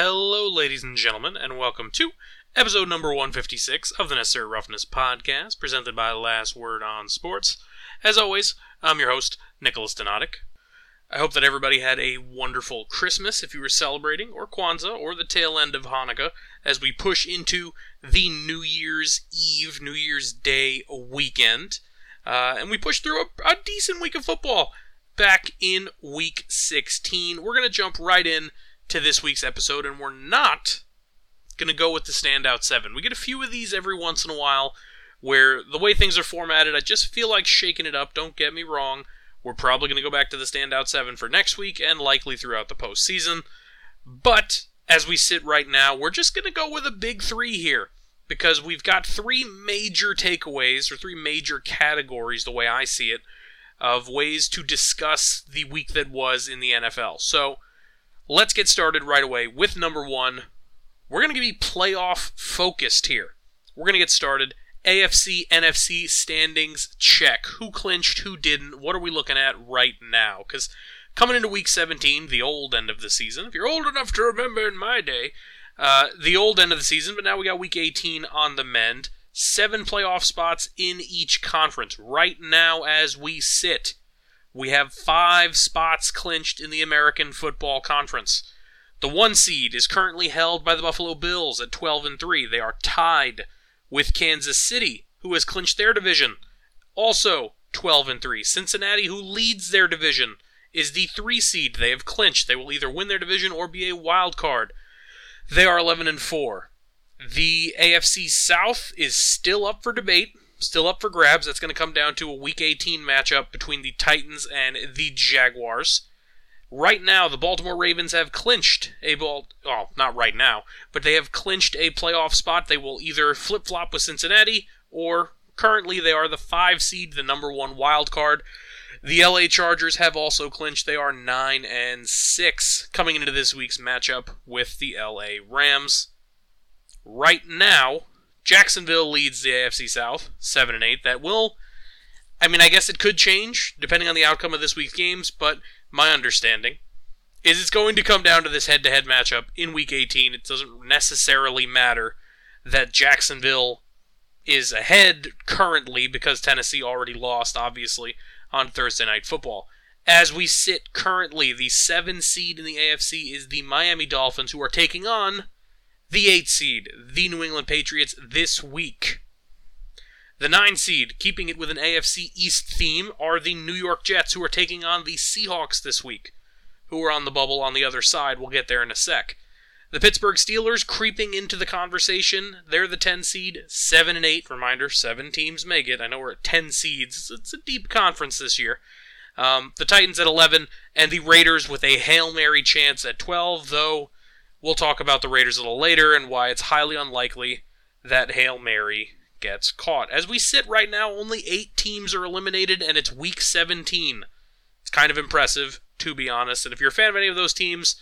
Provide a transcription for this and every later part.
Hello, ladies and gentlemen, and welcome to episode number 156 of the Necessary Roughness podcast, presented by Last Word on Sports. As always, I'm your host, Nicholas Donadic. I hope that everybody had a wonderful Christmas if you were celebrating, or Kwanzaa, or the tail end of Hanukkah, as we push into the New Year's Eve, New Year's Day weekend. Uh, and we push through a, a decent week of football back in week 16. We're going to jump right in to this week's episode, and we're not going to go with the standout seven. We get a few of these every once in a while where the way things are formatted, I just feel like shaking it up. Don't get me wrong. We're probably going to go back to the standout seven for next week and likely throughout the postseason. But as we sit right now, we're just going to go with a big three here because we've got three major takeaways or three major categories, the way I see it, of ways to discuss the week that was in the NFL. So let's get started right away with number one. We're going to be playoff focused here. We're going to get started. AFC, NFC standings check. Who clinched, who didn't? What are we looking at right now? Because coming into week 17, the old end of the season, if you're old enough to remember in my day, uh, the old end of the season, but now we got week 18 on the mend. Seven playoff spots in each conference. Right now, as we sit, we have five spots clinched in the American Football Conference. The one seed is currently held by the Buffalo Bills at 12 and 3. They are tied with Kansas City, who has clinched their division, also 12 and 3. Cincinnati, who leads their division, is the 3 seed. They have clinched. They will either win their division or be a wild card. They are 11 and 4. The AFC South is still up for debate still up for grabs. That's going to come down to a Week 18 matchup between the Titans and the Jaguars. Right now, the Baltimore Ravens have clinched a ball. Well, not right now, but they have clinched a playoff spot. They will either flip flop with Cincinnati, or currently they are the five seed, the number one wild card. The LA Chargers have also clinched. They are nine and six coming into this week's matchup with the LA Rams. Right now, Jacksonville leads the AFC South, seven and eight. That will, I mean, I guess it could change depending on the outcome of this week's games, but my understanding is it's going to come down to this head-to-head matchup in Week 18. It doesn't necessarily matter that Jacksonville is ahead currently because Tennessee already lost, obviously, on Thursday Night Football. As we sit currently, the seven seed in the AFC is the Miami Dolphins, who are taking on the 8 seed, the New England Patriots, this week. The 9 seed, keeping it with an AFC East theme, are the New York Jets, who are taking on the Seahawks this week, who are on the bubble on the other side. We'll get there in a sec. The Pittsburgh Steelers creeping into the conversation. They're the 10 seed, 7 and 8. Reminder, 7 teams make it. I know we're at 10 seeds. It's a deep conference this year. Um, the Titans at 11, and the Raiders with a Hail Mary chance at 12, though We'll talk about the Raiders a little later and why it's highly unlikely that Hail Mary gets caught. As we sit right now, only eight teams are eliminated, and it's week 17. It's kind of impressive, to be honest. And if you're a fan of any of those teams,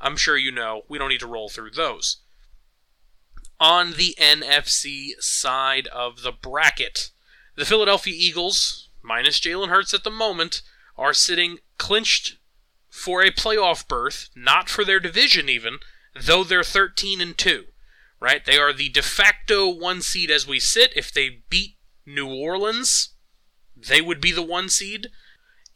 I'm sure you know we don't need to roll through those. On the NFC side of the bracket, the Philadelphia Eagles, minus Jalen Hurts at the moment, are sitting clinched for a playoff berth, not for their division even, though they're 13 and 2, right? They are the de facto one seed as we sit. If they beat New Orleans, they would be the one seed.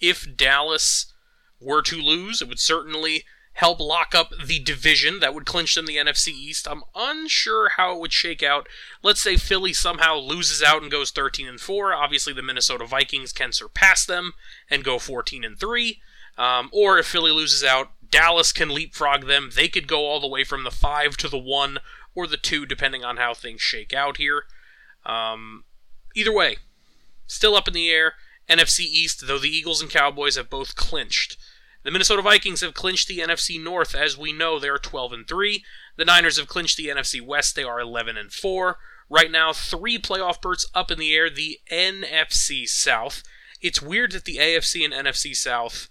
If Dallas were to lose, it would certainly help lock up the division that would clinch them the NFC East. I'm unsure how it would shake out. Let's say Philly somehow loses out and goes 13 and 4. Obviously, the Minnesota Vikings can surpass them and go 14 and 3. Um, or if Philly loses out, Dallas can leapfrog them. They could go all the way from the five to the one or the two, depending on how things shake out here. Um, either way, still up in the air. NFC East, though the Eagles and Cowboys have both clinched. The Minnesota Vikings have clinched the NFC North, as we know they are 12 and 3. The Niners have clinched the NFC West, they are 11 and 4. Right now, three playoff berths up in the air. The NFC South. It's weird that the AFC and NFC South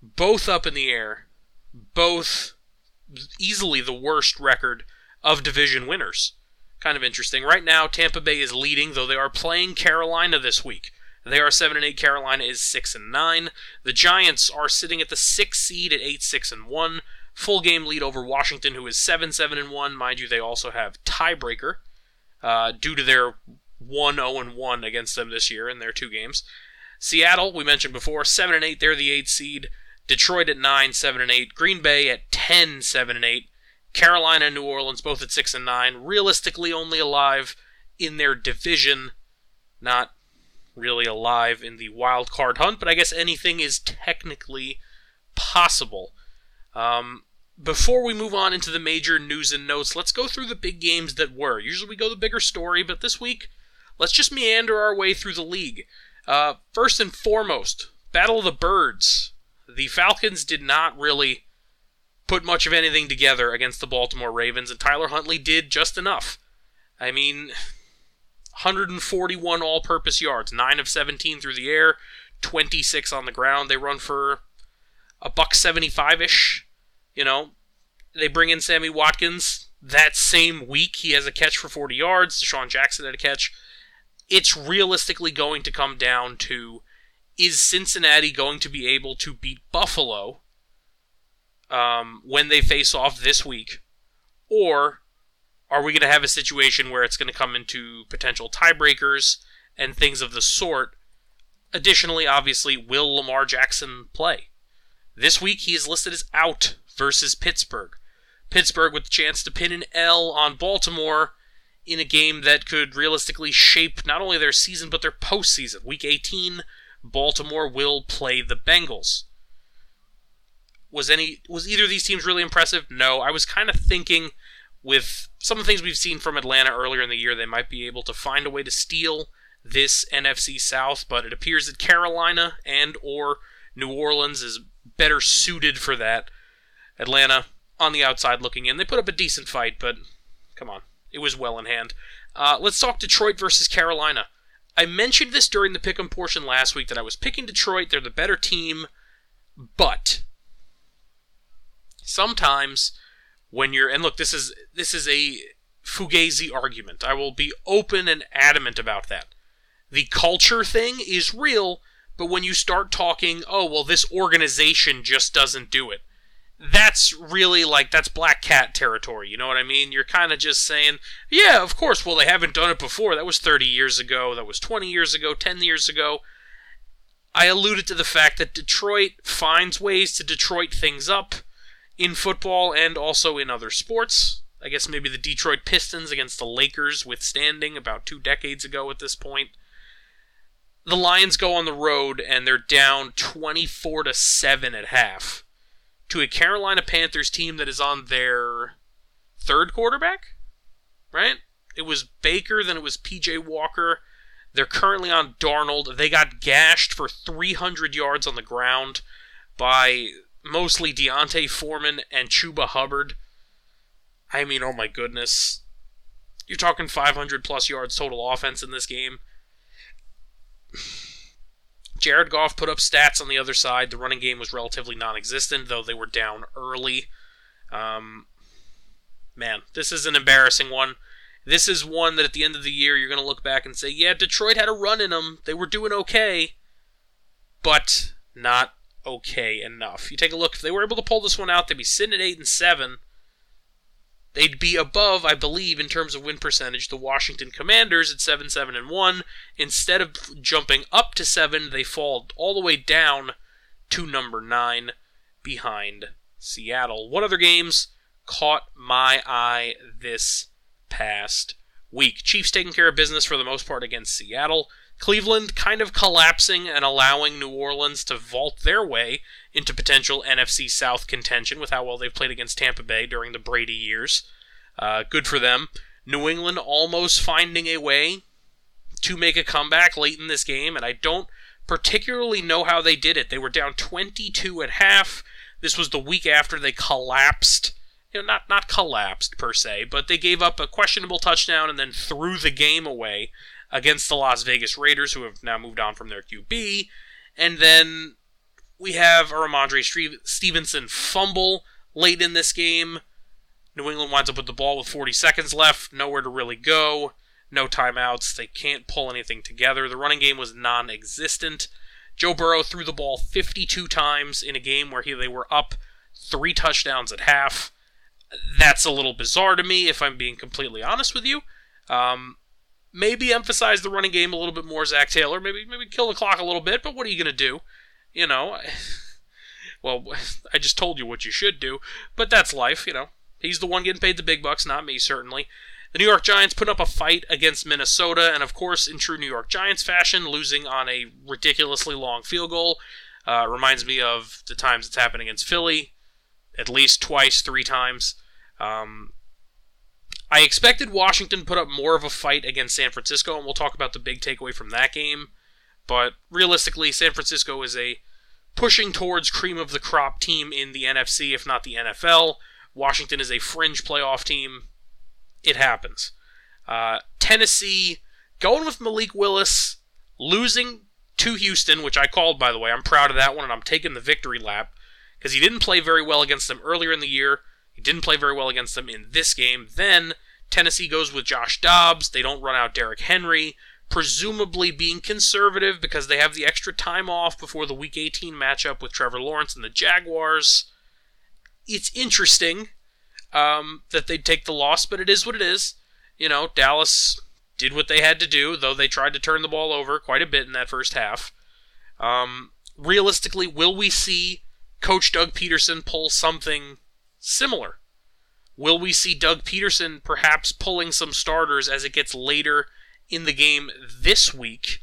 both up in the air both easily the worst record of division winners. Kind of interesting. Right now, Tampa Bay is leading, though they are playing Carolina this week. They are seven and eight. Carolina is six and nine. The Giants are sitting at the sixth seed at eight six and one. full game lead over Washington, who is 7 7 and 1. Mind you, they also have tiebreaker uh, due to their 1 0 1 against them this year in their two games. Seattle, we mentioned before, 7 and 8. They're the 8 seed. Detroit at 9, 7 and 8. Green Bay at 10, 7 and 8. Carolina and New Orleans both at 6 and 9. Realistically, only alive in their division, not really alive in the wild card hunt, but I guess anything is technically possible. Um, before we move on into the major news and notes, let's go through the big games that were. Usually we go the bigger story, but this week, let's just meander our way through the league. Uh, first and foremost, Battle of the Birds. The Falcons did not really put much of anything together against the Baltimore Ravens, and Tyler Huntley did just enough. I mean, 141 all purpose yards, 9 of 17 through the air, 26 on the ground. They run for a buck 75 ish. You know, they bring in Sammy Watkins. That same week, he has a catch for 40 yards. DeSean Jackson had a catch. It's realistically going to come down to is Cincinnati going to be able to beat Buffalo um, when they face off this week? Or are we going to have a situation where it's going to come into potential tiebreakers and things of the sort? Additionally, obviously, will Lamar Jackson play? This week he is listed as out versus Pittsburgh. Pittsburgh with the chance to pin an L on Baltimore in a game that could realistically shape not only their season but their postseason. Week 18, Baltimore will play the Bengals. Was any was either of these teams really impressive? No. I was kind of thinking with some of the things we've seen from Atlanta earlier in the year, they might be able to find a way to steal this NFC South, but it appears that Carolina and or New Orleans is better suited for that. Atlanta on the outside looking in. They put up a decent fight, but come on, it was well in hand. Uh, let's talk Detroit versus Carolina. I mentioned this during the pick'em portion last week that I was picking Detroit. They're the better team, but sometimes when you're and look, this is this is a fugazi argument. I will be open and adamant about that. The culture thing is real, but when you start talking, oh well, this organization just doesn't do it. That's really like that's black cat territory. You know what I mean? You're kind of just saying, yeah, of course. Well, they haven't done it before. That was 30 years ago. That was 20 years ago. 10 years ago. I alluded to the fact that Detroit finds ways to Detroit things up in football and also in other sports. I guess maybe the Detroit Pistons against the Lakers withstanding about two decades ago at this point. The Lions go on the road and they're down 24 to 7 at half to a Carolina Panthers team that is on their third quarterback, right? It was Baker, then it was PJ Walker. They're currently on Darnold. They got gashed for 300 yards on the ground by mostly D'Onta Foreman and Chuba Hubbard. I mean, oh my goodness. You're talking 500 plus yards total offense in this game. Jared Goff put up stats on the other side. The running game was relatively non existent, though they were down early. Um, man, this is an embarrassing one. This is one that at the end of the year you're going to look back and say, yeah, Detroit had a run in them. They were doing okay, but not okay enough. You take a look, if they were able to pull this one out, they'd be sitting at 8 and 7. They'd be above, I believe, in terms of win percentage, the Washington Commanders at 7 7 and 1. Instead of jumping up to 7, they fall all the way down to number 9 behind Seattle. What other games caught my eye this past week? Chiefs taking care of business for the most part against Seattle. Cleveland kind of collapsing and allowing New Orleans to vault their way into potential NFC South contention with how well they've played against Tampa Bay during the Brady years. Uh, good for them. New England almost finding a way to make a comeback late in this game, and I don't particularly know how they did it. They were down 22 at half. This was the week after they collapsed. You know, not not collapsed per se, but they gave up a questionable touchdown and then threw the game away against the Las Vegas Raiders, who have now moved on from their QB. And then we have a Rhamondre Stevenson fumble late in this game. New England winds up with the ball with 40 seconds left, nowhere to really go, no timeouts. They can't pull anything together. The running game was non existent. Joe Burrow threw the ball 52 times in a game where he, they were up three touchdowns at half. That's a little bizarre to me, if I'm being completely honest with you. Um, maybe emphasize the running game a little bit more, Zac Taylor. Maybe maybe kill the clock a little bit. But what are you going to do? You know, well, I just told you what you should do. But that's life. You know, he's the one getting paid the big bucks, not me, certainly. The New York Giants put up a fight against Minnesota, and of course, in true New York Giants fashion, losing on a ridiculously long field goal. Uh, reminds me of the times it's happened against Philly, at least twice, three times. Um, I expected Washington put up more of a fight against San Francisco, and we'll talk about the big takeaway from that game. But realistically, San Francisco is a pushing towards cream of the crop team in the NFC, if not the NFL. Washington is a fringe playoff team. It happens. Uh, Tennessee going with Malik Willis, losing to Houston, which I called, by the way. I'm proud of that one, and I'm taking the victory lap because he didn't play very well against them earlier in the year. He didn't play very well against them in this game. Then Tennessee goes with Josh Dobbs. They don't run out Derrick Henry, presumably being conservative because they have the extra time off before the Week 18 matchup with Trevor Lawrence and the Jaguars. It's interesting um, that they'd take the loss, but it is what it is. You know, Dallas did what they had to do, though they tried to turn the ball over quite a bit in that first half. Um, realistically, will we see Coach Doug Pederson pull something similar? Will we see Doug Pederson perhaps pulling some starters as it gets later in the game this week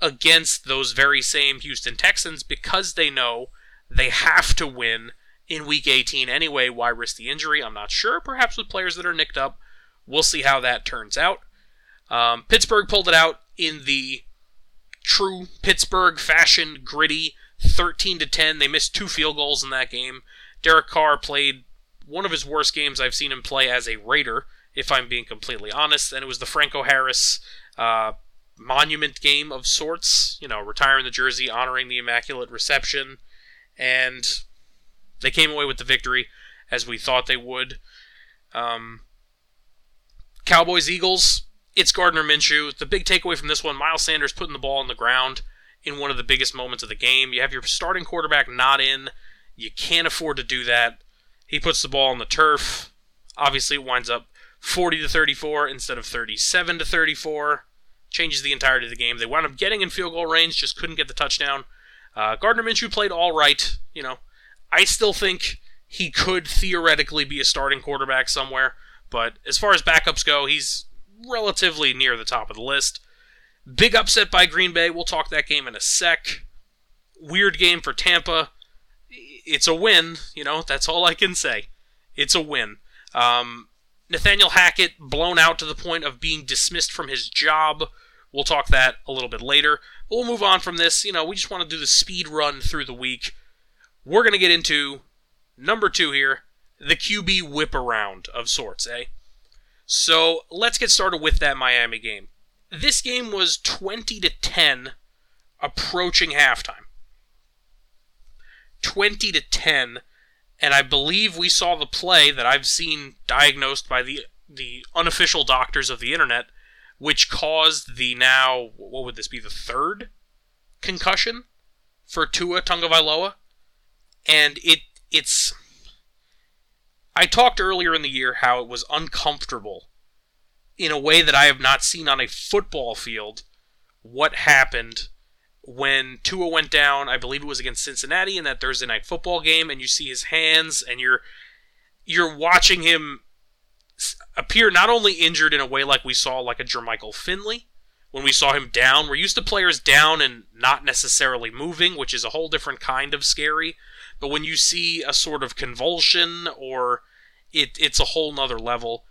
against those very same Houston Texans because they know they have to win in week 18 anyway? Why risk the injury? I'm not sure. Perhaps with players that are nicked up. We'll see how that turns out. Um, Pittsburgh pulled it out in the true Pittsburgh fashion, gritty, 13 to 10. They missed two field goals in that game. Derek Carr played one of his worst games I've seen him play as a Raider, if I'm being completely honest. And it was the Franco Harris uh, monument game of sorts, you know, retiring the jersey, honoring the Immaculate Reception. And they came away with the victory as we thought they would. Um, Cowboys Eagles, it's Gardner Minshew. The big takeaway from this one Miles Sanders putting the ball on the ground in one of the biggest moments of the game. You have your starting quarterback not in. You can't afford to do that. He puts the ball on the turf. Obviously, it winds up 40 to 34 instead of 37 to 34. Changes the entirety of the game. They wound up getting in field goal range, just couldn't get the touchdown. Uh, Gardner Minshew played all right. You know, I still think he could theoretically be a starting quarterback somewhere, but as far as backups go, he's relatively near the top of the list. Big upset by Green Bay. We'll talk that game in a sec. Weird game for Tampa it's a win. You know, that's all I can say. It's a win. Um, Nathaniel Hackett blown out to the point of being dismissed from his job. We'll talk that a little bit later. But we'll move on from this. You know, we just want to do the speed run through the week. We're going to get into number two here the QB whip around of sorts, eh? So let's get started with that Miami game. This game was 20 to 10 approaching halftime. 20 to 10 and I believe we saw the play that I've seen diagnosed by the the unofficial doctors of the internet which caused the now what would this be the third concussion for Tua Tagovailoa? And it it's I talked earlier in the year how it was uncomfortable in a way that I have not seen on a football field what happened when Tua went down, I believe it was against Cincinnati in that Thursday night football game, and you see his hands, and you're you're watching him appear not only injured in a way like we saw like a Jermichael Finley when we saw him down. We're used to players down and not necessarily moving, which is a whole different kind of scary. But when you see a sort of convulsion or it, it's a whole nother level.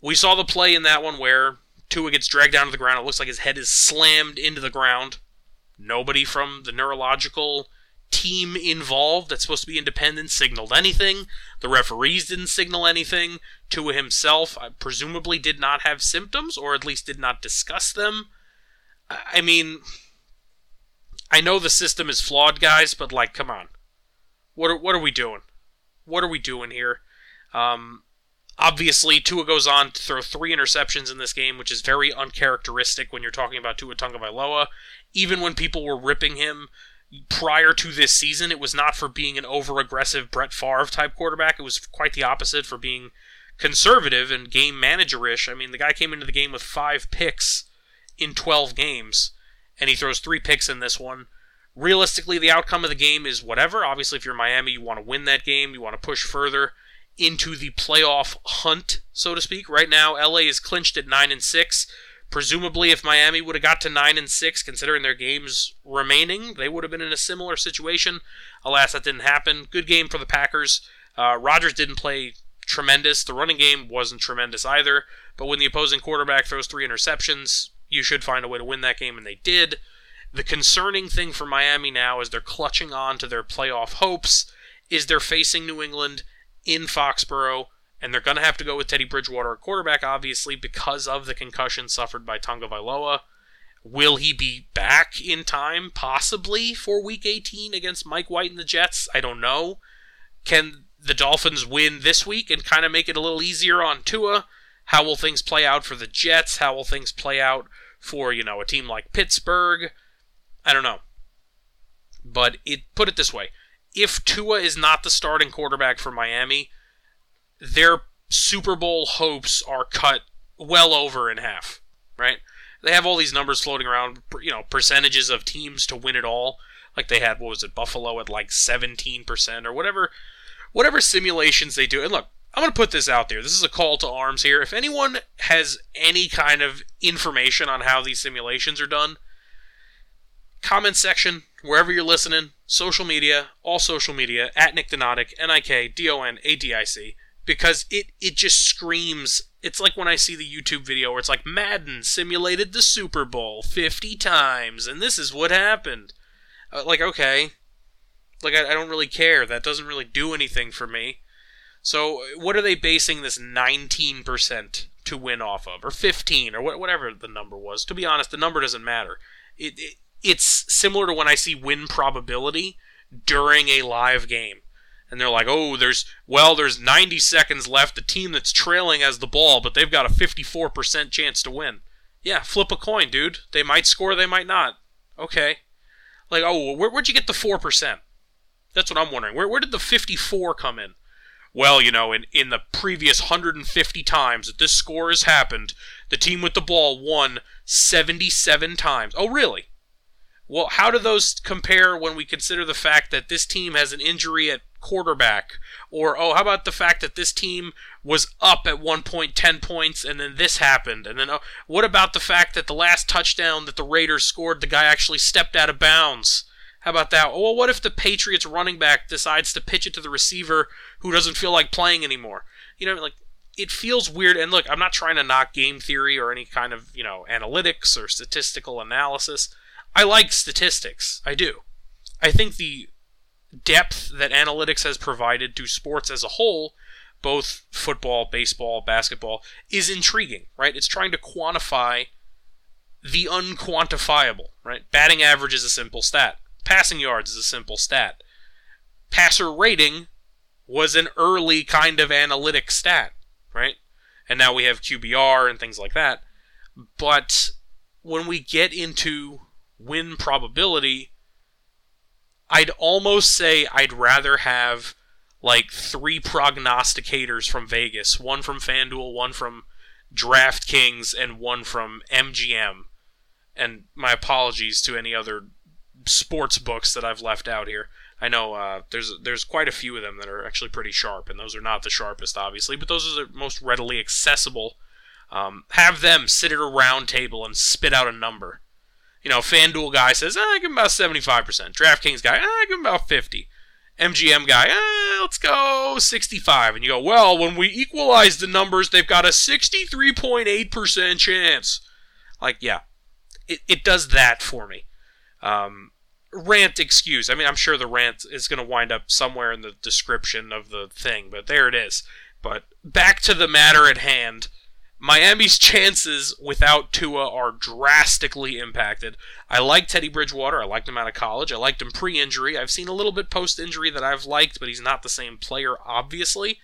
We saw the play in that one where Tua gets dragged down to the ground. It looks like his head is slammed into the ground. Nobody from the neurological team involved that's supposed to be independent signaled anything. The referees didn't signal anything. Tua himself uh, presumably did not have symptoms, or at least did not discuss them. I mean, I know the system is flawed, guys, but like, come on, what are, what are we doing? What are we doing here? Um, obviously, Tua goes on to throw three interceptions in this game, which is very uncharacteristic when you're talking about Tua Tagovailoa even when people were ripping him prior to this season, it was not for being an over aggressive Brett Favre type quarterback. It was quite the opposite for being conservative and game managerish. I mean, the guy came into the game with five picks in 12 games, and he throws three picks in this one. Realistically, the outcome of the game is whatever. Obviously, if you're Miami, you want to win that game, you want to push further into the playoff hunt, so to speak. Right now, LA is clinched at 9 and 6. Presumably, if Miami would have got to 9 and 6, considering their games remaining, they would have been in a similar situation. Alas, that didn't happen. Good game for the Packers. Uh, Rodgers didn't play tremendous. The running game wasn't tremendous either. But when the opposing quarterback throws three interceptions, you should find a way to win that game, and they did. The concerning thing for Miami now is they're clutching on to their playoff hopes. Is they're facing New England in Foxborough, and they're going to have to go with Teddy Bridgewater at quarterback, obviously, because of the concussion suffered by Tagovailoa. Will he be back in time, possibly, for Week 18 against Mike White and the Jets? I don't know. Can the Dolphins win this week and kind of make it a little easier on Tua? How will things play out for the Jets? How will things play out for, you know, a team like Pittsburgh? I don't know. But it put it this way. If Tua is not the starting quarterback for Miami, their Super Bowl hopes are cut well over in half, right? They have all these numbers floating around, you know, percentages of teams to win it all. Like they had, what was it, Buffalo at like 17% or whatever whatever simulations they do. And look, I'm going to put this out there. This is a call to arms here. If anyone has any kind of information on how these simulations are done, comment section, wherever you're listening, social media, all social media, at Nick Donadic, N-I-K, D-O-N-A-D-I-C, because it, it just screams. It's like when I see the YouTube video where it's like, Madden simulated the Super Bowl 50 times, and this is what happened. Uh, like, okay, like, I, I don't really care. That doesn't really do anything for me. So, what are they basing this 19% to win off of? Or 15, or whatever the number was? To be honest, the number doesn't matter. It, it, it's similar to when I see win probability during a live game. And they're like, oh, there's, well, there's 90 seconds left. The team that's trailing has the ball, but they've got a 54% chance to win. Yeah, flip a coin, dude. They might score, they might not. Okay. Like, oh, where, where'd you get the 4%? That's what I'm wondering. Where, where did the 54 come in? Well, you know, in, in the previous 150 times that this score has happened, the team with the ball won 77 times. Oh, really? Well, how do those compare when we consider the fact that this team has an injury at quarterback? Or, oh, how about the fact that this team was up at one point 10 points and then this happened? And then, oh, what about the fact that the last touchdown that the Raiders scored, the guy actually stepped out of bounds? How about that? Well, what if the Patriots running back decides to pitch it to the receiver who doesn't feel like playing anymore? You know, like it feels weird. And look, I'm not trying to knock game theory or any kind of you know analytics or statistical analysis. I like statistics. I do. I think the depth that analytics has provided to sports as a whole, both football, baseball, basketball, is intriguing. Right? It's trying to quantify the unquantifiable. Right? Batting average is a simple stat Passing yards is a simple stat. Passer rating was an early kind of analytic stat, right? And now we have QBR and things like that. But when we get into win probability, I'd almost say I'd rather have like three prognosticators from Vegas one from FanDuel, one from DraftKings, and one from MGM. And my apologies to any other sports books that I've left out here. I know uh, there's there's quite a few of them that are actually pretty sharp, and those are not the sharpest, obviously, but those are the most readily accessible. Um, have them sit at a round table and spit out a number. You know, FanDuel guy says, eh, I give him about 75%. DraftKings guy, eh, I give him about 50. MGM guy, eh, let's go 65. And you go, well, when we equalize the numbers, they've got a 63.8% chance. Like, yeah, it, it does that for me. Um, rant excuse. I mean, I'm sure the rant is going to wind up somewhere in the description of the thing, but there it is. But back to the matter at hand. Miami's chances without Tua are drastically impacted. I like Teddy Bridgewater. I liked him out of college. I liked him pre injury. I've seen a little bit post injury that I've liked, but he's not the same player, obviously.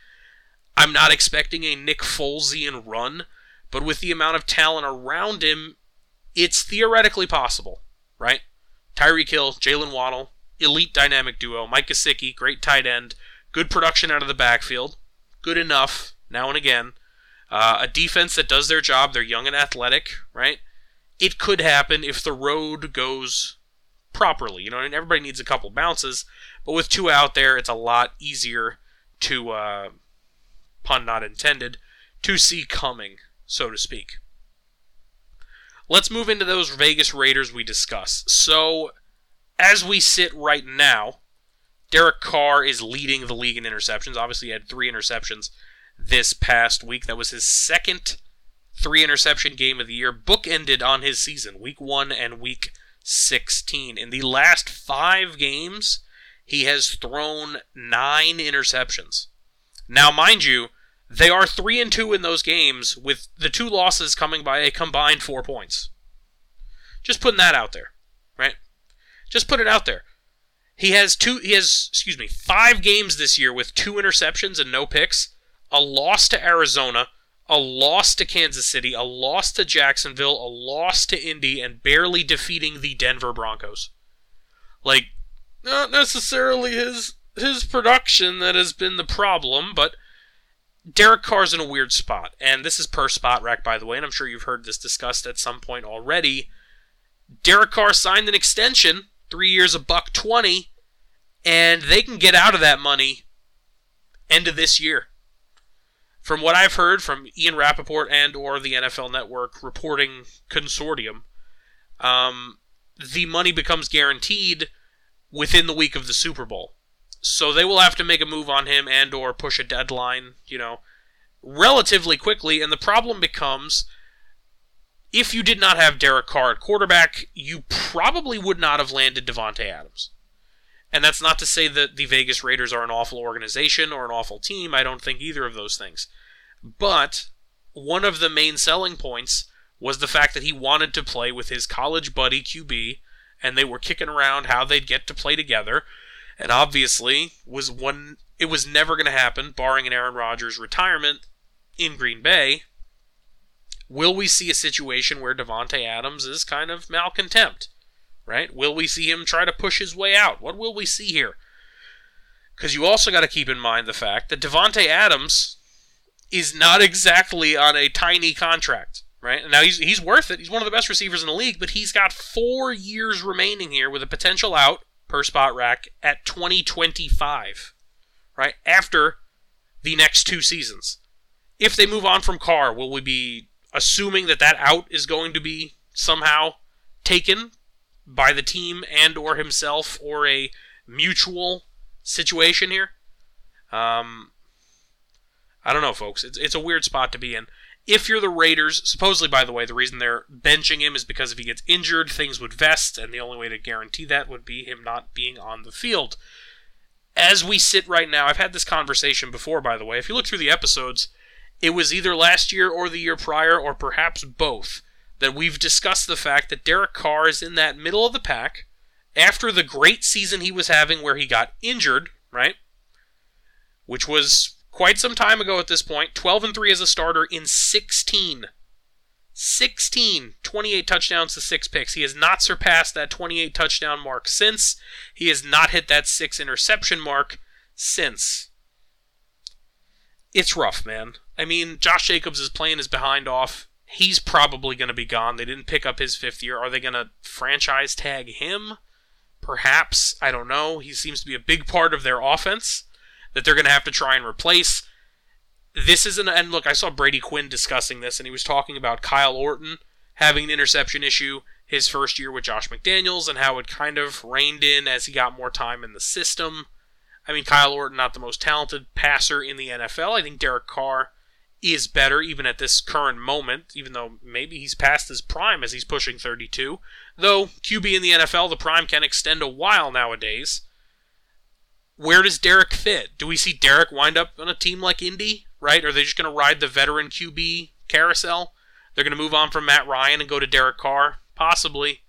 I'm not expecting a Nick Folesian run, but with the amount of talent around him, it's theoretically possible, right? Tyreek Hill, Jaylen Waddle, elite dynamic duo. Mike Gesicki, great tight end, good production out of the backfield, good enough now and again. Uh, a defense that does their job. They're young and athletic, right? It could happen if the road goes properly. You know, and everybody needs a couple bounces, but with two out there, it's a lot easier to, uh, pun not intended, to see coming, so to speak. Let's move into those Vegas Raiders we discussed. So, as we sit right now, Derek Carr is leading the league in interceptions. Obviously, he had three interceptions this past week. That was his second three interception game of the year, bookended on his season, week one and week 16. In the last five games, he has thrown nine interceptions. Now, mind you, they are three and two in those games, with the two losses coming by a combined four points. Just putting that out there, right? Just put it out there. He has two. He has, excuse me, five games this year with two interceptions and no picks a loss to Arizona, a loss to Kansas City, a loss to Jacksonville, a loss to Indy, and barely defeating the Denver Broncos. Like, not necessarily his his production that has been the problem, but Derek Carr's in a weird spot, and this is per Spotrac, by the way, and I'm sure you've heard this discussed at some point already. Derek Carr signed an extension, three years a buck twenty, and they can get out of that money end of this year from what I've heard from Ian Rapoport and or the NFL Network reporting consortium, um, the money becomes guaranteed within the week of the Super Bowl. So they will have to make a move on him and or push a deadline, you know, relatively quickly. And the problem becomes if you did not have Derek Carr at quarterback, you probably would not have landed Davante Adams. And that's not to say that the Vegas Raiders are an awful organization or an awful team. I don't think either of those things. But one of the main selling points was the fact that he wanted to play with his college buddy QB, and they were kicking around how they'd get to play together. And obviously, was one it was never going to happen, barring an Aaron Rodgers retirement in Green Bay. Will we see a situation where Davante Adams is kind of malcontent? Right? Will we see him try to push his way out? What will we see here? Because you also got to keep in mind the fact that Davante Adams is not exactly on a tiny contract, right? Now he's he's worth it. He's one of the best receivers in the league, but he's got four years remaining here with a potential out per Spotrac at 2025, right after the next two seasons. If they move on from Carr, will we be assuming that that out is going to be somehow taken by the team and or himself or a mutual situation here. Um, I don't know, folks. It's, it's a weird spot to be in. If you're the Raiders, supposedly, by the way, the reason they're benching him is because if he gets injured, things would vest, and the only way to guarantee that would be him not being on the field. As we sit right now, I've had this conversation before, by the way. If you look through the episodes, it was either last year or the year prior, or perhaps both that we've discussed the fact that Derek Carr is in that middle of the pack after the great season he was having where he got injured, right? Which was quite some time ago at this point. 12 and 3 as a starter in 16. 16, 28 touchdowns to 6 picks. He has not surpassed that 28 touchdown mark since. He has not hit that 6 interception mark since. It's rough, man. I mean, Josh Jacobs is playing his behind off he's probably going to be gone. They didn't pick up his fifth year. Are they going to franchise tag him? Perhaps. I don't know. He seems to be a big part of their offense that they're going to have to try and replace. This isn't. And look, I saw Brady Quinn discussing this, and he was talking about Kyle Orton having an interception issue his first year with Josh McDaniels and how it kind of reined in as he got more time in the system. I mean, Kyle Orton, not the most talented passer in the NFL. I think Derek Carr is better even at this current moment, even though maybe he's past his prime as he's pushing 32. Though QB in the NFL, the prime can extend a while nowadays. Where does Derek fit? Do we see Derek wind up on a team like Indy, right? Are they just going to ride the veteran QB carousel? They're going to move on from Matt Ryan and go to Derek Carr? Possibly.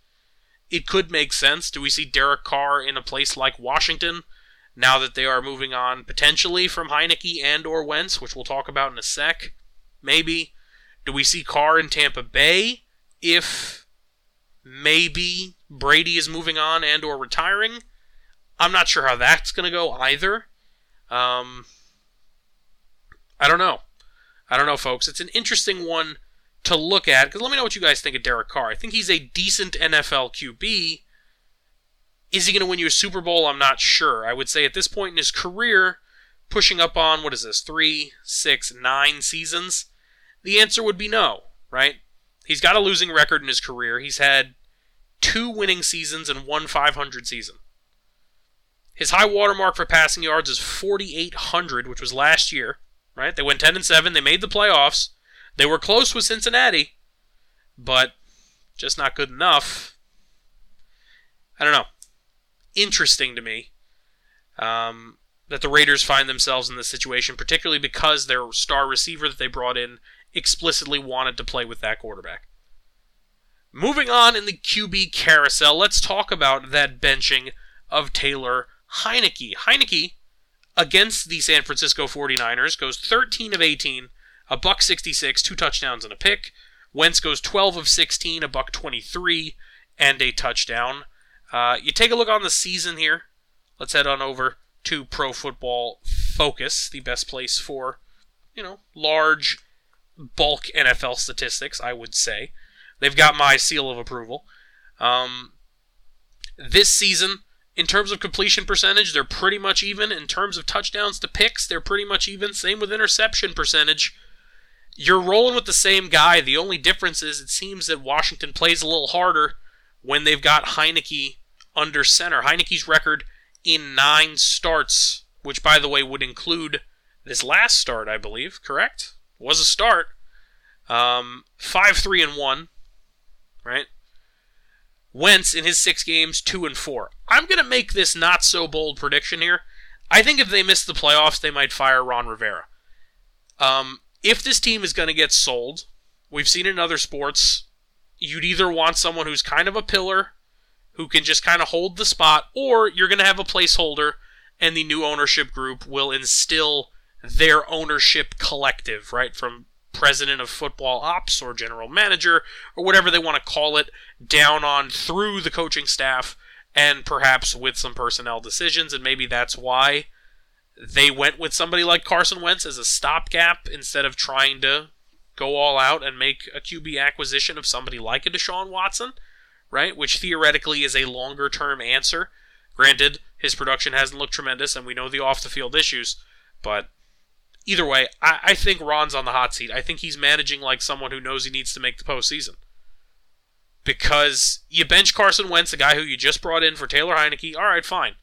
It could make sense. Do we see Derek Carr in a place like Washington? Now that they are moving on potentially from Heinicke and or Wentz, which we'll talk about in a sec. Maybe. Do we see Carr in Tampa Bay if maybe Brady is moving on and or retiring? I'm not sure how that's going to go either. Um, I don't know. I don't know, folks. It's an interesting one to look at because let me know what you guys think of Derek Carr. I think he's a decent NFL QB. Is he going to win you a Super Bowl? I'm not sure. I would say at this point in his career, pushing up on what is this, three, six, nine seasons, the answer would be no, right? He's got a losing record in his career. He's had two winning seasons and one 500 season. His high watermark for passing yards is 4,800, which was last year. Right? They went 10 and 7. They made the playoffs. They were close with Cincinnati, but just not good enough. I don't know. Interesting to me um, that the Raiders find themselves in this situation, particularly because their star receiver that they brought in explicitly wanted to play with that quarterback. Moving on in the QB carousel, let's talk about that benching of Taylor Heinicke. Heinicke against the San Francisco 49ers goes 13 of 18, a buck 66, two touchdowns and a pick. Wentz goes 12 of 16, a buck 23 and a touchdown. Uh, you take a look on the season here. Let's head on over to Pro Football Focus, the best place for, you know, large bulk NFL statistics, I would say. They've got my seal of approval. Um, this season, in terms of completion percentage, they're pretty much even. In terms of touchdowns to picks, they're pretty much even. Same with interception percentage. You're rolling with the same guy. The only difference is it seems that Washington plays a little harder when they've got Heinicke under center. Heinicke's record in nine starts, which by the way would include this last start, I believe, correct? Was a start. Um, five, three, and one, right? Wentz in his six games, two and four. I'm going to make this not so bold prediction here. I think if they miss the playoffs, they might fire Ron Rivera. Um, if this team is going to get sold, we've seen in other sports, you'd either want someone who's kind of a pillar, who can just kind of hold the spot, or you're going to have a placeholder, and the new ownership group will instill their ownership collective, right? From president of football ops or general manager or whatever they want to call it down on through the coaching staff and perhaps with some personnel decisions and maybe that's why they went with somebody like Carson Wentz as a stopgap instead of trying to go all out and make a QB acquisition of somebody like a Deshaun Watson, right? Which theoretically is a longer term answer. Granted, his production hasn't looked tremendous and we know the off the field issues, but either way, I, I think Ron's on the hot seat. I think he's managing like someone who knows he needs to make the postseason. Because you bench Carson Wentz, a guy who you just brought in for Taylor Heinicke. All right, fine.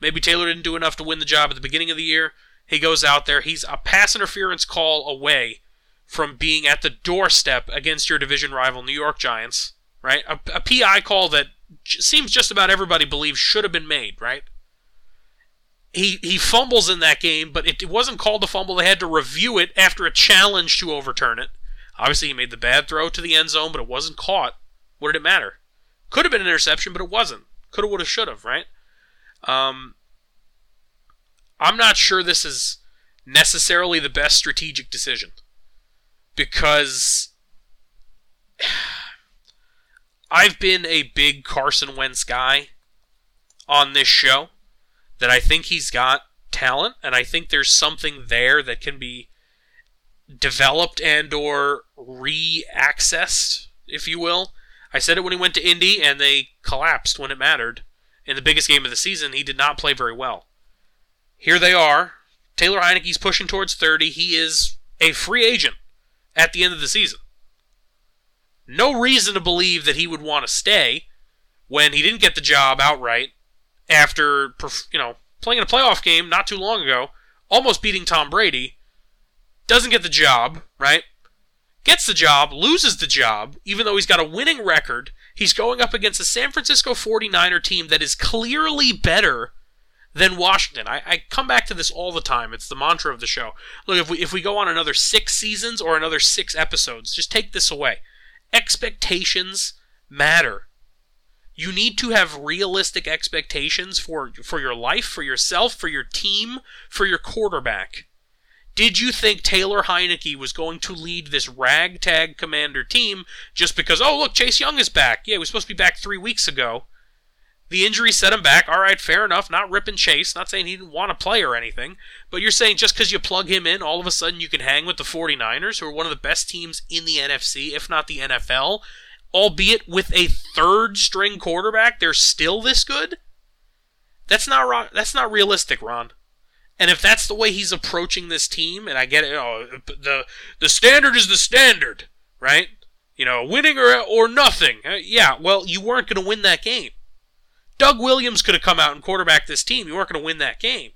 Maybe Taylor didn't do enough to win the job at the beginning of the year. He goes out there. He's a pass interference call away from being at the doorstep against your division rival, New York Giants. Right? A, a PI call that seems just about everybody believes should have been made. Right? he he fumbles in that game, but it, it wasn't called a fumble. They had to review it after a challenge to overturn it. Obviously, he made the bad throw to the end zone, but it wasn't caught. What did it matter? Could have been an interception, but it wasn't. Could have, would have, should have, right? Um, I'm not sure this is necessarily the best strategic decision because I've been a big Carson Wentz guy on this show that I think he's got talent and I think there's something there that can be developed and or re-accessed, if you will. I said it when he went to Indy and they collapsed when it mattered. In the biggest game of the season, he did not play very well. Here they are. Taylor Heinicke's pushing towards 30. He is a free agent at the end of the season. No reason to believe that he would want to stay when he didn't get the job outright after you know playing in a playoff game not too long ago, almost beating Tom Brady, doesn't get the job, right? Gets the job, loses the job, even though he's got a winning record. He's going up against a San Francisco 49er team that is clearly better than Washington. I, I, come back to this all the time. It's the mantra of the show. Look, if we if we go on another six seasons or another six episodes, just take this away. Expectations matter. You need to have realistic expectations for for your life, for yourself, for your team, for your quarterback. Did you think Taylor Heinicke was going to lead this ragtag commander team just because, oh, look, Chase Young is back? Yeah, he was supposed to be back three weeks ago. The injury set him back. All right, fair enough. Not rip and chase. Not saying he didn't want to play or anything. But you're saying just because you plug him in, all of a sudden you can hang with the 49ers, who are one of the best teams in the NFC, if not the NFL, albeit with a third string quarterback, they're still this good? That's not that's not realistic, Ron. And if that's the way he's approaching this team, and I get it, oh, the the standard is the standard, right? You know, winning or or nothing. Uh, yeah, well, you weren't going to win that game. Doug Williams could have come out and quarterbacked this team. You weren't going to win that game.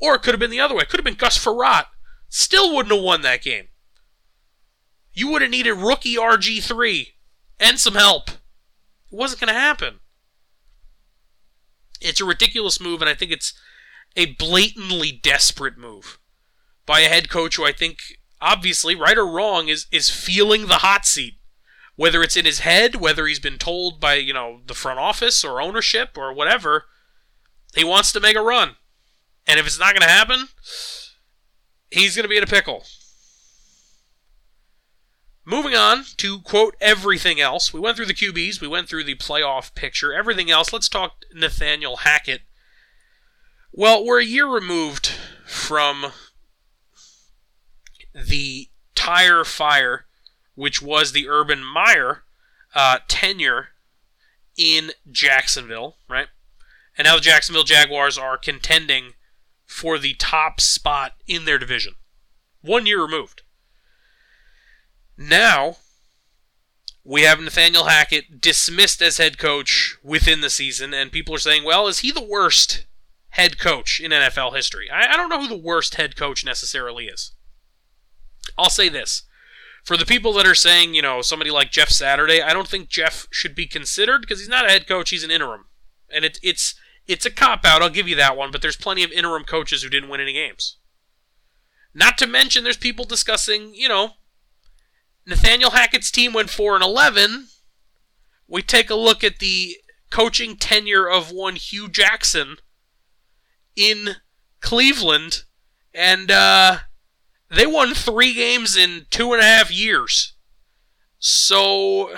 Or it could have been the other way. It could have been Gus Frerotte. Still wouldn't have won that game. You would have needed rookie RG3 and some help. It wasn't going to happen. It's a ridiculous move, and I think it's a blatantly desperate move by a head coach who I think, obviously, right or wrong, is, is feeling the hot seat. Whether it's in his head, whether he's been told by, you know, the front office or ownership or whatever, he wants to make a run. And if it's not going to happen, he's going to be in a pickle. Moving on to quote everything else. We went through the QBs, we went through the playoff picture, everything else. Let's talk Nathaniel Hackett. Well, we're a year removed from the tire fire, which was the Urban Meyer uh, tenure in Jacksonville, right? And now the Jacksonville Jaguars are contending for the top spot in their division. One year removed. Now, we have Nathaniel Hackett dismissed as head coach within the season, and people are saying, well, is he the worst head coach in NFL history? I, I don't know who the worst head coach necessarily is. I'll say this. For the people that are saying, you know, somebody like Jeff Saturday, I don't think Jeff should be considered because he's not a head coach, he's an interim. And it, it's it's a cop out, I'll give you that one, but there's plenty of interim coaches who didn't win any games. Not to mention there's people discussing, you know, Nathaniel Hackett's team went 4 and 11. We take a look at the coaching tenure of one Hue Jackson in Cleveland, and uh, they won three games in two and a half years. So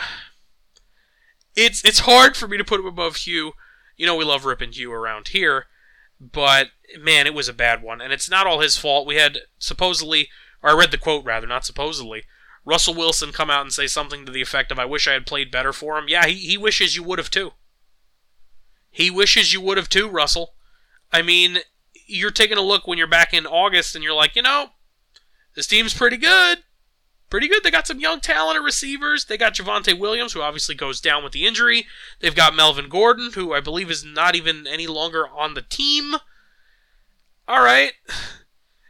it's it's hard for me to put him above Hue. You know we love ripping Hue around here, but man, it was a bad one, and it's not all his fault. We had supposedly, or I read the quote rather, not supposedly. Russell Wilson come out and say something to the effect of, I wish I had played better for him. Yeah, he, he wishes you would have too. He wishes you would have too, Russell. I mean, you're taking a look when you're back in August and you're like, you know, this team's pretty good. Pretty good. They got some young talent talented receivers. They got Javonte Williams, who obviously goes down with the injury. They've got Melvin Gordon, who I believe is not even any longer on the team. All right.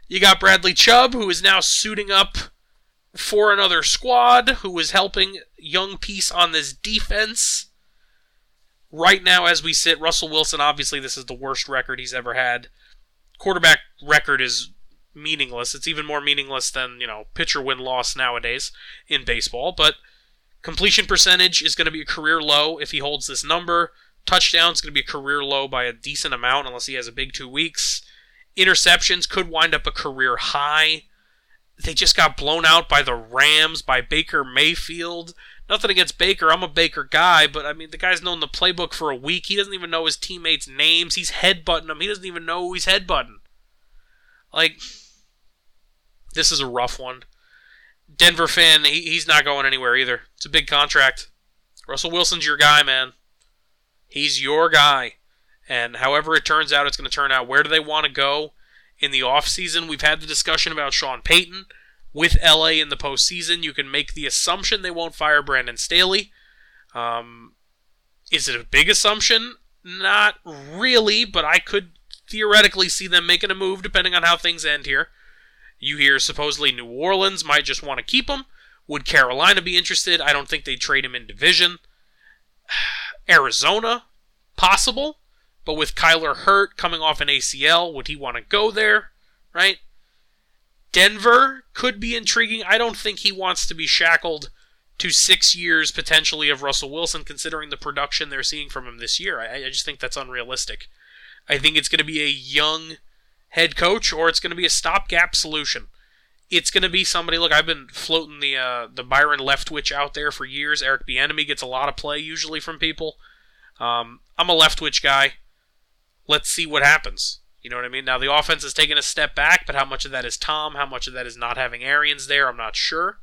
You got Bradley Chubb, who is now suiting up for another squad who is helping young piece on this defense. Right now, as we sit, Russell Wilson, obviously, this is the worst record he's ever had. Quarterback record is meaningless. It's even more meaningless than, you know, pitcher win loss nowadays in baseball. But completion percentage is going to be a career low if he holds this number. Touchdowns going to be a career low by a decent amount unless he has a big two weeks. Interceptions could wind up a career high they just got blown out by the Rams, by Baker Mayfield. Nothing against Baker. I'm a Baker guy, but I mean, the guy's known the playbook for a week. He doesn't even know his teammates' names. He's headbutting them. He doesn't even know who he's headbutting. Like, this is a rough one. Denver fan, he, he's not going anywhere either. It's a big contract. Russell Wilson's your guy, man. He's your guy. And however it turns out, it's going to turn out. Where do they want to go? in the offseason. We've had the discussion about Sean Payton with LA in the postseason. You can make the assumption they won't fire Brandon Staley. Um, is it a big assumption? Not really, but I could theoretically see them making a move depending on how things end here. You hear supposedly New Orleans might just want to keep him. Would Carolina be interested? I don't think they'd trade him in division. Arizona, possible. But with Kyler hurt, coming off an ACL, would he want to go there? Right? Denver could be intriguing. I don't think he wants to be shackled to six years potentially of Russell Wilson, considering the production they're seeing from him this year. I, I just think that's unrealistic. I think it's going to be a young head coach, or it's going to be a stopgap solution. It's going to be somebody. Look, I've been floating the uh, the Byron Leftwich out there for years. Eric Bieniemy gets a lot of play usually from people. Um, I'm a Leftwich guy. Let's see what happens. You know what I mean? Now the offense has taken a step back, but how much of that is Tom? How much of that is not having Arians there? I'm not sure.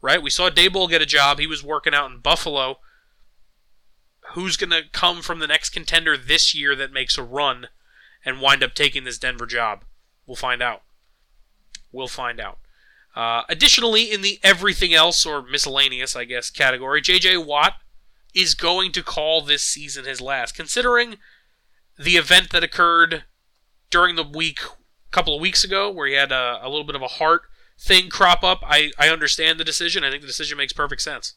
Right? We saw Daboll get a job. He was working out in Buffalo. Who's going to come from the next contender this year that makes a run and wind up taking this Denver job? We'll find out. We'll find out. Uh, additionally, in the everything else or miscellaneous, I guess, category, J.J. Watt is going to call this season his last, considering the event that occurred during the week, a couple of weeks ago, where he had a, a little bit of a heart thing crop up. I, I understand the decision. I think the decision makes perfect sense.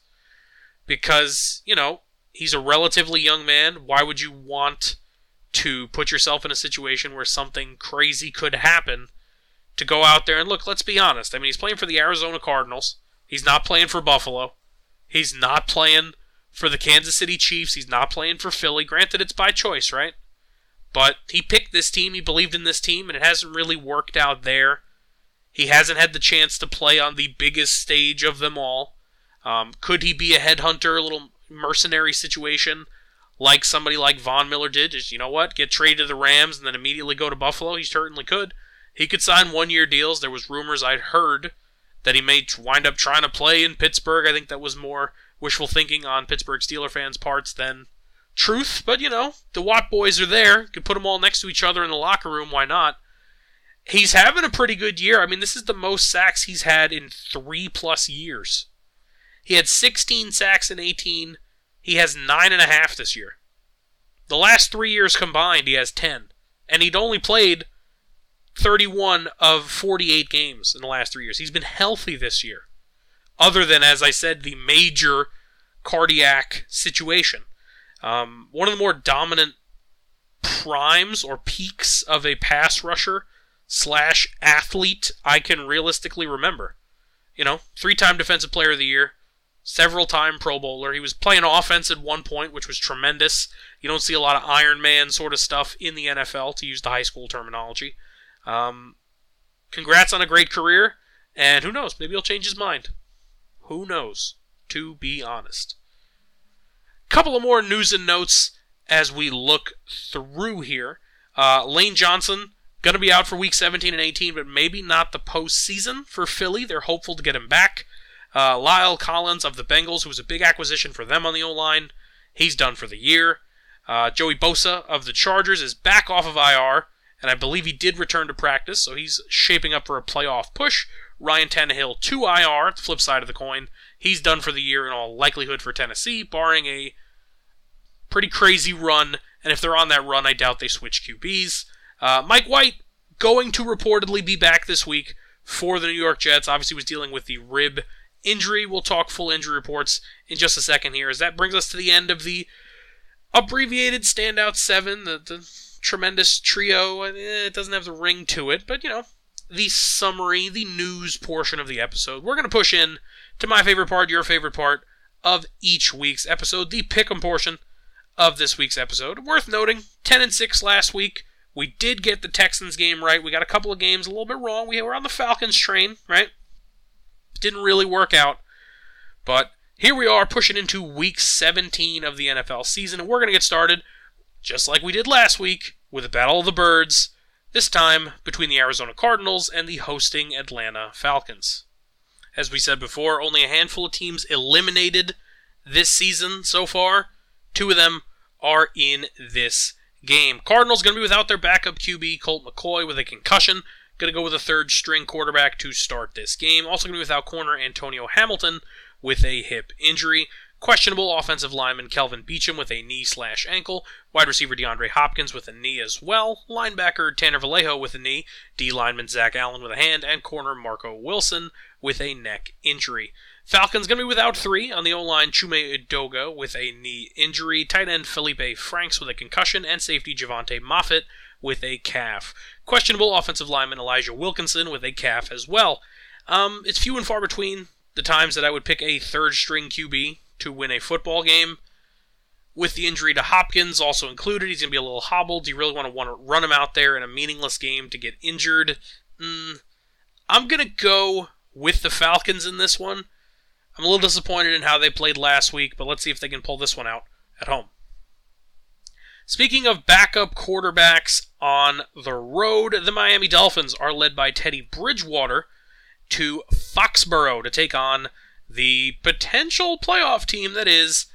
Because, you know, he's a relatively young man. Why would you want to put yourself in a situation where something crazy could happen to go out there and look, let's be honest. I mean, he's playing for the Arizona Cardinals. He's not playing for Buffalo. He's not playing for the Kansas City Chiefs. He's not playing for Philly. Granted, it's by choice, right? But he picked this team, he believed in this team, and it hasn't really worked out there. He hasn't had the chance to play on the biggest stage of them all. Um, could he be a headhunter, a little mercenary situation, like somebody like Von Miller did? Just, you know what, get traded to the Rams and then immediately go to Buffalo? He certainly could. He could sign one year deals. There was rumors I'd heard that he may wind up trying to play in Pittsburgh. I think that was more wishful thinking on Pittsburgh Steeler fans' parts than truth, but you know, the Watt boys are there. Could put them all next to each other in the locker room. Why not? He's having a pretty good year. I mean, this is the most sacks he's had in three plus years. He had 16 sacks in 18. He has nine and a half this year. The last three years combined, he has 10. And he'd only played 31 of 48 games in the last three years. He's been healthy this year, other than, as I said, the major cardiac situation. Um, one of the more dominant primes or peaks of a pass rusher slash athlete I can realistically remember. You know, three time Defensive Player of the Year, several time Pro Bowler. He was playing offense at one point, which was tremendous. You don't see a lot of Iron Man sort of stuff in the NFL, to use the high school terminology. Um, congrats on a great career, and who knows, maybe he'll change his mind. Who knows, to be honest couple of more news and notes as we look through here. Uh, Lane Johnson going to be out for week 17 and 18, but maybe not the postseason for Philly. They're hopeful to get him back. Uh, La'el Collins of the Bengals, who was a big acquisition for them on the O line, he's done for the year. Uh, Joey Bosa of the Chargers is back off of IR, and I believe he did return to practice, so he's shaping up for a playoff push. Ryan Tannehill to IR, the flip side of the coin. He's done for the year in all likelihood for Tennessee, barring a pretty crazy run. And if they're on that run, I doubt they switch QBs. Uh, Mike White going to reportedly be back this week for the New York Jets. Obviously, was dealing with the rib injury. We'll talk full injury reports in just a second here, as that brings us to the end of the abbreviated standout seven, the, the tremendous trio. It doesn't have the ring to it, but you know, the summary, the news portion of the episode. We're going to push in to my favorite part, your favorite part of each week's episode, the pick'em portion of this week's episode. Worth noting, 10 and 6 last week. We did get the Texans game right. We got a couple of games a little bit wrong. We were on the Falcons train, right? Didn't really work out. But here we are pushing into week 17 of the NFL season, and we're going to get started just like we did last week with the Battle of the Birds, this time between the Arizona Cardinals and the hosting Atlanta Falcons. As we said before, only a handful of teams eliminated this season so far. Two of them are in this game. Cardinals going to be without their backup QB, Colt McCoy, with a concussion. Going to go with a third string quarterback to start this game. Also going to be without corner Antonio Hamilton with a hip injury. Questionable offensive lineman Kelvin Beachum with a knee slash ankle. Wide receiver DeAndre Hopkins with a knee as well. Linebacker Tanner Vallejo with a knee. D lineman Zach Allen with a hand. And corner Marco Wilson with a neck injury. Falcons going to be without three on the O line. Chuma Edoga with a knee injury. Tight end Felipe Franks with a concussion. And safety Jovante Moffatt with a calf. Questionable offensive lineman Elijah Wilkinson with a calf as well. Um, it's few and far between the times that I would pick a third string QB to win a football game. With the injury to Hopkins also included, he's going to be a little hobbled. Do you really want to want to run him out there in a meaningless game to get injured? Mm, I'm going to go with the Falcons in this one. I'm a little disappointed in how they played last week, but let's see if they can pull this one out at home. Speaking of backup quarterbacks on the road, the Miami Dolphins are led by Teddy Bridgewater to Foxborough to take on the potential playoff team that is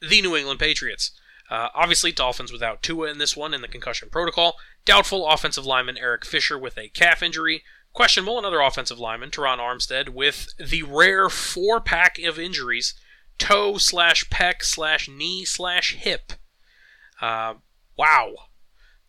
the New England Patriots. Uh, obviously, Dolphins without Tua in this one in the concussion protocol. Doubtful offensive lineman Eric Fisher with a calf injury. Questionable another offensive lineman, Terron Armstead, with the rare four pack of injuries toe slash pec slash knee slash hip. Uh, wow.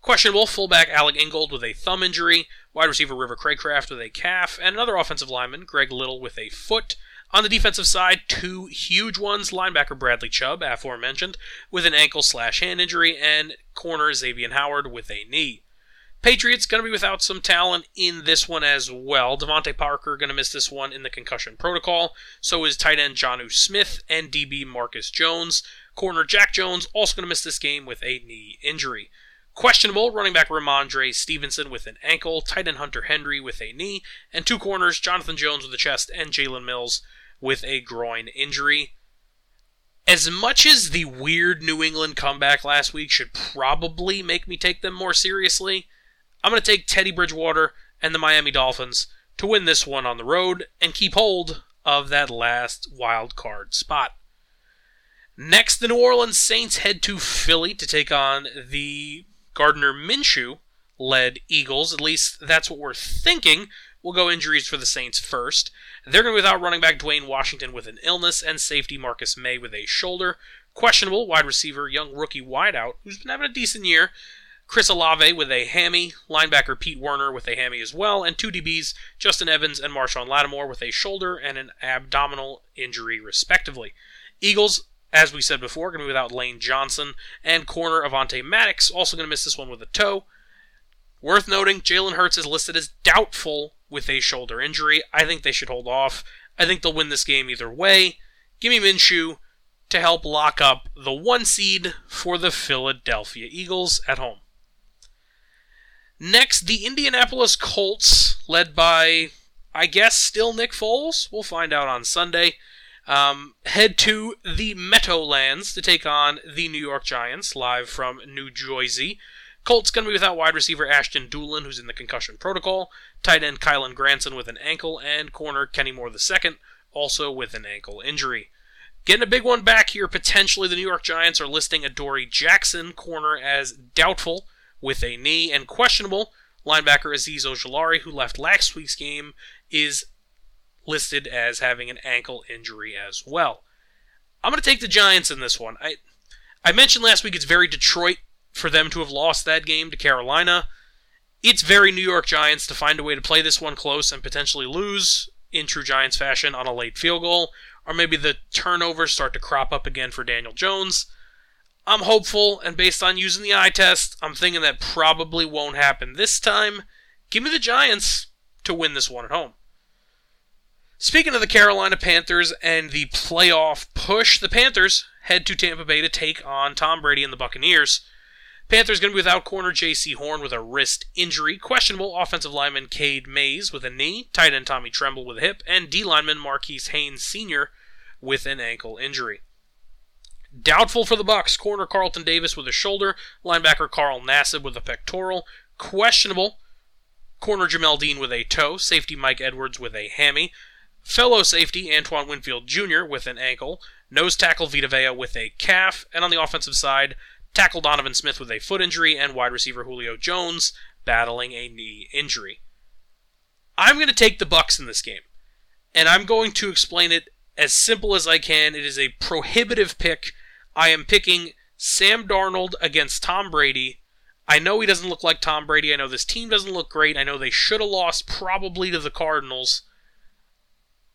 Questionable fullback Alec Ingold with a thumb injury, wide receiver River Cracraft with a calf, and another offensive lineman, Greg Little, with a foot. On the defensive side, two huge ones linebacker Bradley Chubb, aforementioned, with an ankle slash hand injury, and corner Xavier Howard with a knee. Patriots going to be without some talent in this one as well. DeVante Parker going to miss this one in the concussion protocol. So is tight end Jonnu Smith and DB Marcus Jones. Corner Jack Jones also going to miss this game with a knee injury. Questionable running back Rhamondre Stevenson with an ankle, tight end Hunter Henry with a knee, and two corners Jonathan Jones with a chest and Jalen Mills with a groin injury. As much as the weird New England comeback last week should probably make me take them more seriously, I'm going to take Teddy Bridgewater and the Miami Dolphins to win this one on the road and keep hold of that last wild card spot. Next, the New Orleans Saints head to Philly to take on the Gardner Minshew led Eagles. At least that's what we're thinking. We'll go injuries for the Saints first. They're going to be without running back Dwayne Washington with an illness and safety Marcus Maye with a shoulder. Questionable wide receiver, young rookie wideout, who's been having a decent year, Chris Olave with a hammy, linebacker Pete Werner with a hammy as well, and two DBs, Justin Evans and Marshon Lattimore with a shoulder and an abdominal injury, respectively. Eagles, as we said before, going to be without Lane Johnson, and corner Avonte Maddox, also going to miss this one with a toe. Worth noting, Jalen Hurts is listed as doubtful with a shoulder injury. I think they should hold off. I think they'll win this game either way. Give me Minshew to help lock up the one seed for the Philadelphia Eagles at home. Next, the Indianapolis Colts, led by, I guess, still Nick Foles. We'll find out on Sunday. Um, head to the Meadowlands to take on the New York Giants, live from New Jersey. Colts going to be without wide receiver Ashton Dulin, who's in the concussion protocol, tight end Kylen Granson with an ankle, and corner Kenny Moore II, also with an ankle injury. Getting a big one back here, potentially the New York Giants are listing Adoree Jackson, corner, as doubtful with a knee, and questionable linebacker Azeez Ojulari, who left last week's game, is listed as having an ankle injury as well. I'm going to take the Giants in this one. I I mentioned last week it's very Detroit for them to have lost that game to Carolina. It's very New York Giants to find a way to play this one close and potentially lose in true Giants fashion on a late field goal, or maybe the turnovers start to crop up again for Daniel Jones. I'm hopeful, and based on using the eye test, I'm thinking that probably won't happen this time. Give me the Giants to win this one at home. Speaking of the Carolina Panthers and the playoff push, the Panthers head to Tampa Bay to take on Tom Brady and the Buccaneers. Panthers going to be without corner Jaycee Horn with a wrist injury, questionable offensive lineman Cade Mays with a knee, tight end Tommy Tremble with a hip, and D lineman Marquis Haynes Sr. with an ankle injury. Doubtful for the Bucks, corner Carlton Davis with a shoulder, linebacker Carl Nassib with a pectoral. Questionable, corner Jamel Dean with a toe, safety Mike Edwards with a hammy, fellow safety Antoine Winfield Jr. with an ankle, nose tackle Vita Vea with a calf, and on the offensive side, tackle Donovan Smith with a foot injury, and wide receiver Julio Jones battling a knee injury. I'm going to take the Bucks in this game, and I'm going to explain it as simple as I can. It is a prohibitive pick I am picking Sam Darnold against Tom Brady. I know he doesn't look like Tom Brady. I know this team doesn't look great. I know they should have lost probably to the Cardinals.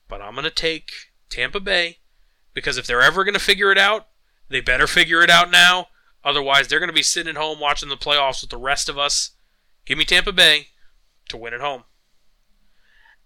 But I'm going to take Tampa Bay because if they're ever going to figure it out, they better figure it out now. Otherwise, they're going to be sitting at home watching the playoffs with the rest of us. Give me Tampa Bay to win at home.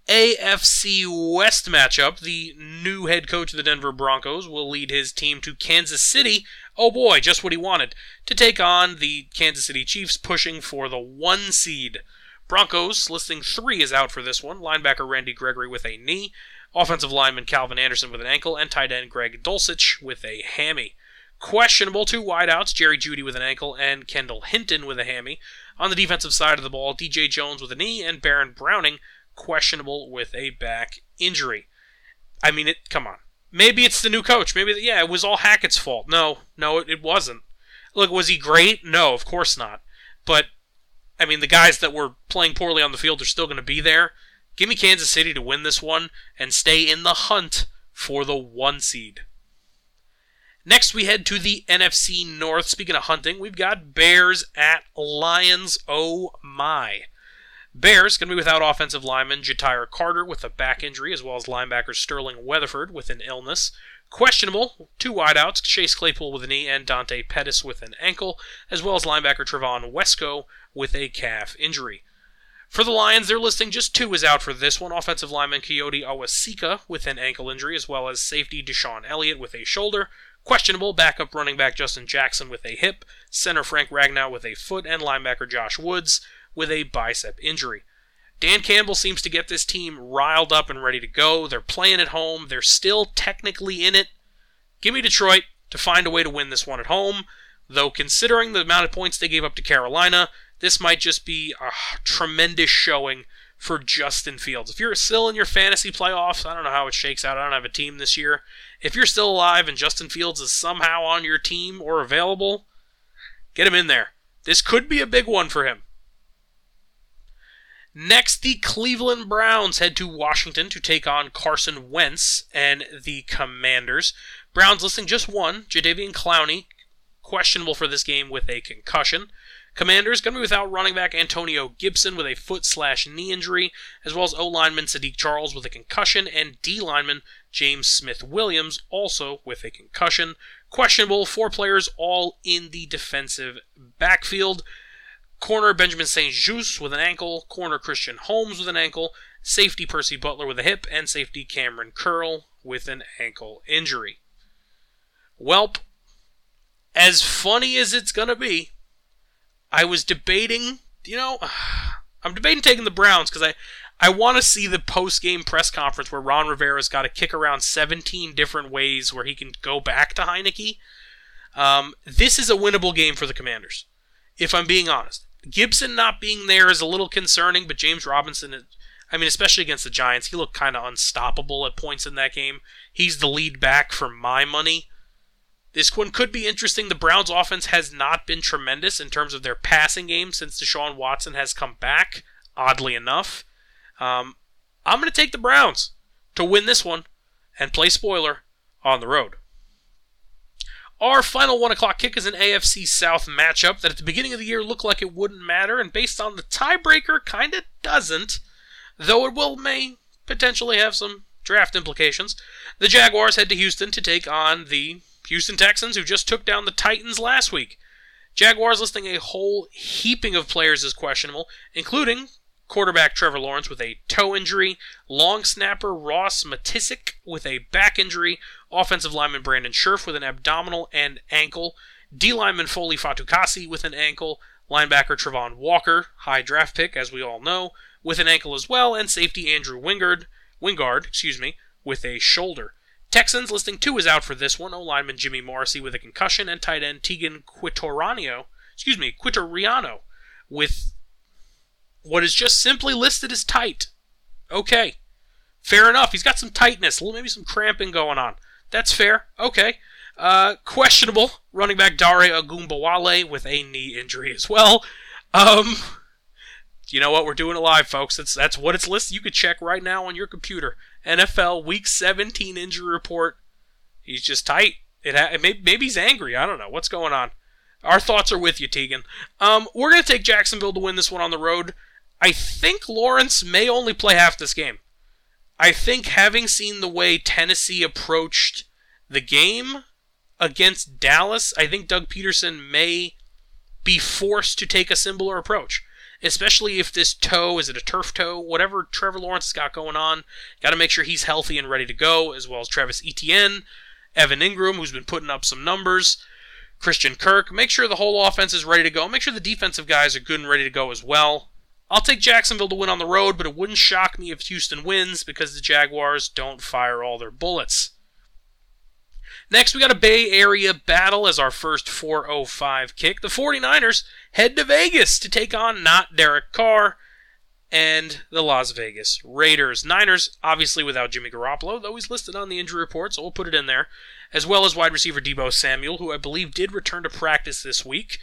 AFC West matchup, the new head coach of the Denver Broncos will lead his team to Kansas City. Oh boy, just what he wanted. To take on the Kansas City Chiefs, pushing for the one seed. Broncos, listing three is out for this one. Linebacker Randy Gregory with a knee, offensive lineman Calvin Anderson with an ankle, and tight end Greg Dulcich with a hammy. Questionable two wideouts, Jerry Jeudy with an ankle and Kendall Hinton with a hammy. On the defensive side of the ball, DJ Jones with a knee and Baron Browning questionable with a back injury. I mean, it. Come on. Maybe it's the new coach. Maybe, yeah, it was all Hackett's fault. No, no, it, wasn't. Look, was he great? No, of course not. But, I mean, the guys that were playing poorly on the field are still going to be there. Give me Kansas City to win this one and stay in the hunt for the one seed. Next, we head to the NFC North. Speaking of hunting, we've got Bears at Lions. Oh my. Bears going to be without offensive lineman Ja'Tyre Carter with a back injury, as well as linebacker Sterling Weatherford with an illness. Questionable, two wideouts, Chase Claypool with a knee and Dante Pettis with an ankle, as well as linebacker Trevon Wesco with a calf injury. For the Lions, they're listing just two is out for this one. Offensive lineman Kayode Awosika with an ankle injury, as well as safety DeShon Elliott with a shoulder. Questionable backup running back Justin Jackson with a hip, center Frank Ragnow with a foot, and linebacker Josh Woods with a bicep injury. Dan Campbell seems to get this team riled up and ready to go. They're playing at home. They're still technically in it. Give me Detroit to find a way to win this one at home, though considering the amount of points they gave up to Carolina, this might just be a tremendous showing for Justin Fields. If you're still in your fantasy playoffs, I don't know how it shakes out. I don't have a team this year. If you're still alive and Justin Fields is somehow on your team or available, get him in there. This could be a big one for him. Next, the Cleveland Browns head to Washington to take on Carson Wentz and the Commanders. Browns listing just one, Jadeveon Clowney, questionable for this game with a concussion. Commanders going to be without running back Antonio Gibson with a foot slash knee injury, as well as O lineman Saahdiq Charles with a concussion, and D lineman James Smith Williams also with a concussion. Questionable, four players all in the defensive backfield. Corner Benjamin St. Juste with an ankle, corner Christian Holmes with an ankle, safety Percy Butler with a hip, and safety Cameron Curl with an ankle injury. Welp, as funny as it's going to be, I was debating, you know, I'm debating taking the Browns because I, I want to see the post game press conference where Ron Rivera's got to kick around 17 different ways where he can go back to Heinicke. Um, this is a winnable game for the Commanders, if I'm being honest. Gibson not being there is a little concerning, but James Robinson, I mean, especially against the Giants, he looked kind of unstoppable at points in that game. He's the lead back for my money. This one could be interesting. The Browns' offense has not been tremendous in terms of their passing game since Deshaun Watson has come back, oddly enough. Um, I'm going to take the Browns to win this one and play spoiler on the road. Our final 1 o'clock kick is an AFC South matchup that at the beginning of the year looked like it wouldn't matter, and based on the tiebreaker, kind of doesn't, though it will may potentially have some draft implications. The Jaguars head to Houston to take on the Houston Texans, who just took down the Titans last week. Jaguars listing a whole heaping of players as questionable, including quarterback Trevor Lawrence with a toe injury, long snapper Ross Matiscik with a back injury, offensive lineman Brandon Scherff with an abdominal and ankle, D lineman Foley Fatukasi with an ankle, linebacker Travon Walker, high draft pick as we all know, with an ankle as well, and safety Andrew Wingard, Wingard, excuse me, with a shoulder. Texans listing two is out for this one. O lineman Jimmy Morrissey with a concussion, and tight end Teagan Quitoriano, excuse me, Quitoriano, with what is just simply listed as tight. Okay, fair enough. He's got some tightness, maybe some cramping going on. That's fair. Okay. Uh, questionable running back Dare Ogunbowale with a knee injury as well. Um, you know what? We're doing it live, folks. That's that's what it's listed. You could check right now on your computer. NFL Week 17 injury report. He's just tight. It ha- maybe, maybe he's angry. I don't know what's going on. Our thoughts are with you, Teagan. Um, we're gonna take Jacksonville to win this one on the road. I think Lawrence may only play half this game. I think having seen the way Tennessee approached the game against Dallas, I think Doug Pederson may be forced to take a similar approach especially if this toe is it a turf toe, whatever Trevor Lawrence has got going on. Got to make sure he's healthy and ready to go, as well as Travis Etienne, Evan Engram, who's been putting up some numbers, Christian Kirk. Make sure the whole offense is ready to go. Make sure the defensive guys are good and ready to go as well. I'll take Jacksonville to win on the road, but it wouldn't shock me if Houston wins because the Jaguars don't fire all their bullets. Next, we got a Bay Area battle as our first 405 kick. The 49ers head to Vegas to take on not Derek Carr and the Las Vegas Raiders. Niners, obviously without Jimmy Garoppolo, though he's listed on the injury report, so we'll put it in there, as well as wide receiver Deebo Samuel, who I believe did return to practice this week,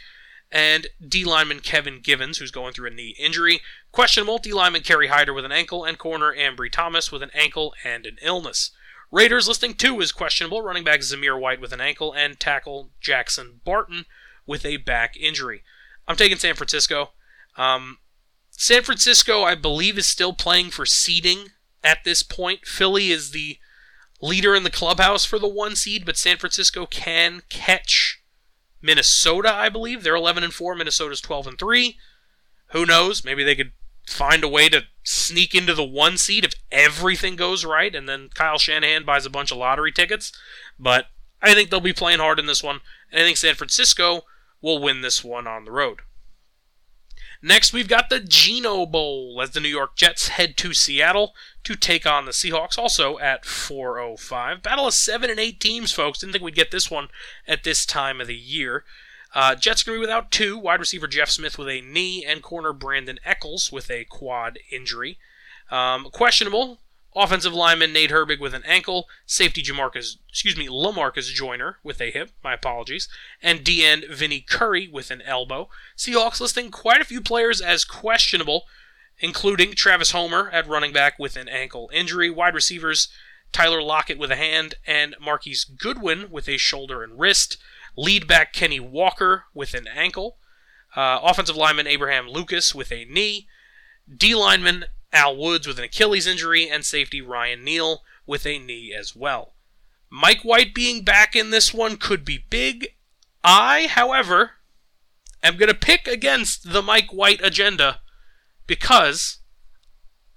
and D lineman Kevin Givens, who's going through a knee injury. Questionable D lineman Kerry Hyder with an ankle, and corner Ambry Thomas with an ankle and an illness. Raiders listing two is questionable. Running back Zamir White with an ankle and tackle Jackson Barton with a back injury. I'm taking San Francisco. Um, San Francisco, I believe, is still playing for seeding at this point. Philly is the leader in the clubhouse for the one seed, but San Francisco can catch Minnesota, I believe. They're 11 and 4. Minnesota's 12 and 3. Who knows? Maybe they could find a way to sneak into the one seed if everything goes right, and then Kyle Shanahan buys a bunch of lottery tickets. But I think they'll be playing hard in this one, and I think San Francisco will win this one on the road. Next, we've got the Geno Bowl as the New York Jets head to Seattle to take on the Seahawks, also at 4:05. Battle of seven and eight teams, folks. Didn't think we'd get this one at this time of the year. Uh, Jets going to be without two wide receiver Jeff Smith with a knee and corner Brandon Echols with a quad injury. Um, questionable offensive lineman Nate Herbig with an ankle, safety Jamarcus, excuse me, Lamarcus Joyner with a hip, my apologies, and DN Vinny Curry with an elbow. Seahawks listing quite a few players as questionable, including Travis Homer at running back with an ankle injury, wide receivers Tyler Lockett with a hand, and Marquise Goodwin with a shoulder and wrist. Lead back Kenny Walker with an ankle. Uh, offensive lineman Abraham Lucas with a knee. D lineman Al Woods with an Achilles injury. And safety Ryan Neal with a knee as well. Mike White being back in this one could be big. I, however, am going to pick against the Mike White agenda because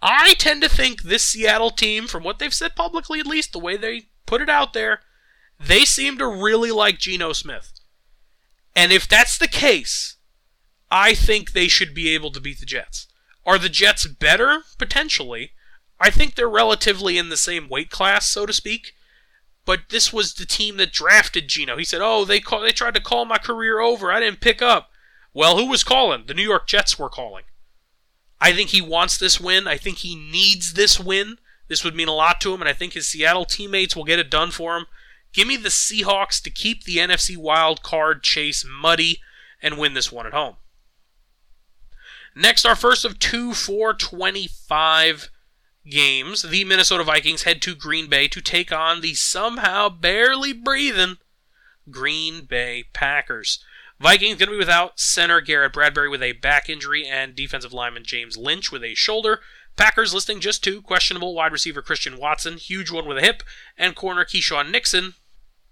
I tend to think this Seattle team, from what they've said publicly at least, the way they put it out there, they seem to really like Geno Smith. And if that's the case, I think they should be able to beat the Jets. Are the Jets better? Potentially. I think they're relatively in the same weight class, so to speak. But this was the team that drafted Geno. He said, "Oh, they call, they tried to call my career over. I didn't pick up." Well, who was calling? The New York Jets were calling. I think he wants this win. I think he needs this win. This would mean a lot to him, and I think his Seattle teammates will get it done for him. Give me the Seahawks to keep the NFC wild card chase muddy and win this one at home. Next, our first of two 425 games. The Minnesota Vikings head to Green Bay to take on the somehow barely breathing Green Bay Packers. Vikings going to be without center Garrett Bradbury with a back injury and defensive lineman James Lynch with a shoulder. Packers listing just two questionable wide receiver Christian Watson, huge one with a hip, and corner Keisean Nixon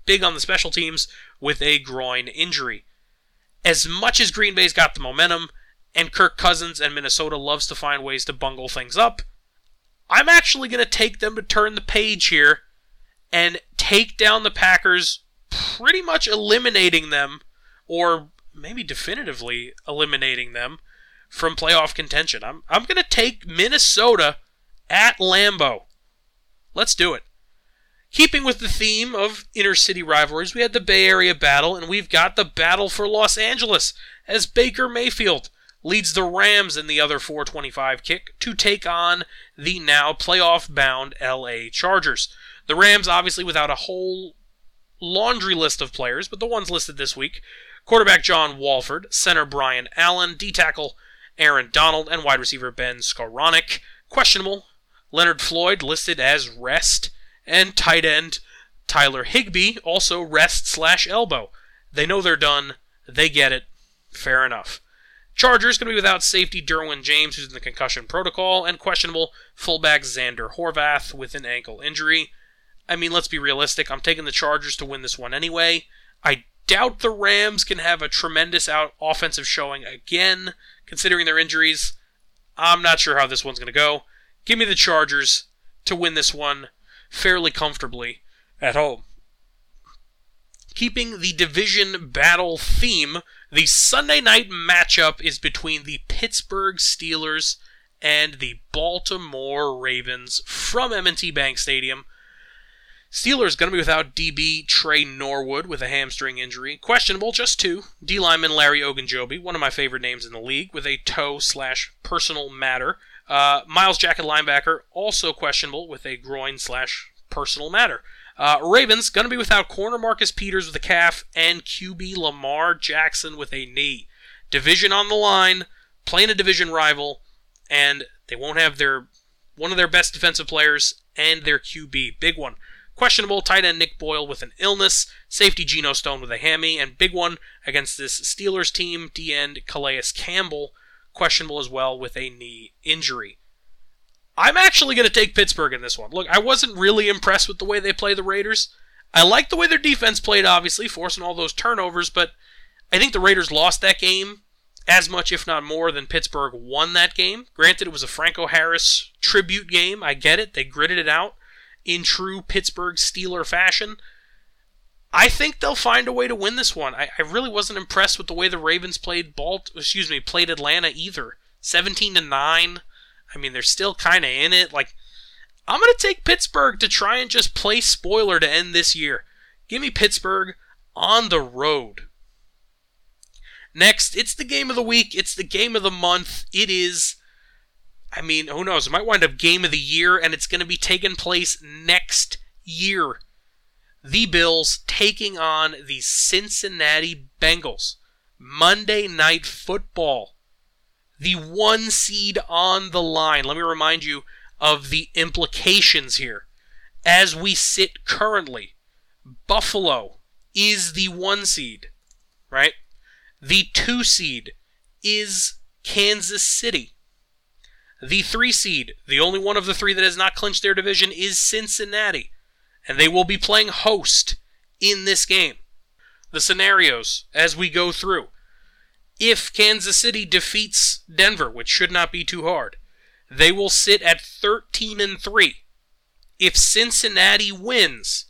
big on the special teams with a groin injury. As much as Green Bay's got the momentum, and Kirk Cousins and Minnesota loves to find ways to bungle things up, I'm actually going to take them to turn the page here and take down the Packers, pretty much eliminating them, or maybe definitively eliminating them from playoff contention. I'm, I'm going to take Minnesota at Lambeau. Let's do it. Keeping with the theme of inner city rivalries, we had the Bay Area battle, and we've got the battle for Los Angeles as Baker Mayfield leads the Rams in the other 425 kick to take on the now playoff bound LA Chargers. The Rams, obviously, without a whole laundry list of players, but the ones listed this week quarterback John Wolford, center Brian Allen, D tackle Aaron Donald, and wide receiver Ben Skowronek. Questionable. Leonard Floyd listed as rest and tight end Tyler Higbee also rest slash elbow. They know they're done. They get it. Fair enough. Chargers going to be without safety Derwin James, who's in the concussion protocol, and questionable fullback Zander Horvath with an ankle injury. I mean, let's be realistic. I'm taking the Chargers to win this one anyway. I doubt the Rams can have a tremendous out offensive showing again, considering their injuries. I'm not sure how this one's going to go. Give me the Chargers to win this one fairly comfortably at home. Keeping the division battle theme, the Sunday night matchup is between the Pittsburgh Steelers and the Baltimore Ravens from M&T Bank Stadium. Steelers going to be without DB Tre Norwood with a hamstring injury. Questionable, just two. D lineman Larry Ogunjobi, one of my favorite names in the league, with a toe slash personal matter. Uh, Myles Jack linebacker, also questionable with a groin slash personal matter. Uh, Ravens going to be without corner Marcus Peters with a calf and QB Lamar Jackson with a knee. Division on the line, playing a division rival, and they won't have their one of their best defensive players and their QB. Big one. Questionable tight end Nick Boyle with an illness, safety Geno Stone with a hammy, and big one against this Steelers team, D end Calais Campbell, questionable as well with a knee injury. I'm actually going to take Pittsburgh in this one. Look, I wasn't really impressed with the way they play the Raiders. I like the way their defense played, obviously, forcing all those turnovers, but I think the Raiders lost that game as much, if not more, than Pittsburgh won that game. Granted, it was a Franco Harris tribute game. I get it. They gritted it out in true Pittsburgh Steeler fashion. I think they'll find a way to win this one. I, I really wasn't impressed with the way the Ravens played Balt, excuse me, played Atlanta either. 17 to 9. I mean, they're still kind of in it. Like, I'm going to take Pittsburgh to try and just play spoiler to end this year. Give me Pittsburgh on the road. Next, it's the game of the week. It's the game of the month. It is, I mean, who knows? It might wind up game of the year, and it's going to be taking place next year. The Bills taking on the Cincinnati Bengals. Monday Night Football. The one seed on the line. Let me remind you of the implications here. As we sit currently, Buffalo is the one seed, right? The two seed is Kansas City. The three seed, the only one of the three that has not clinched their division, is Cincinnati. And they will be playing host in this game. The scenarios as we go through. If Kansas City defeats Denver, which should not be too hard, they will sit at 13 and 3. If Cincinnati wins,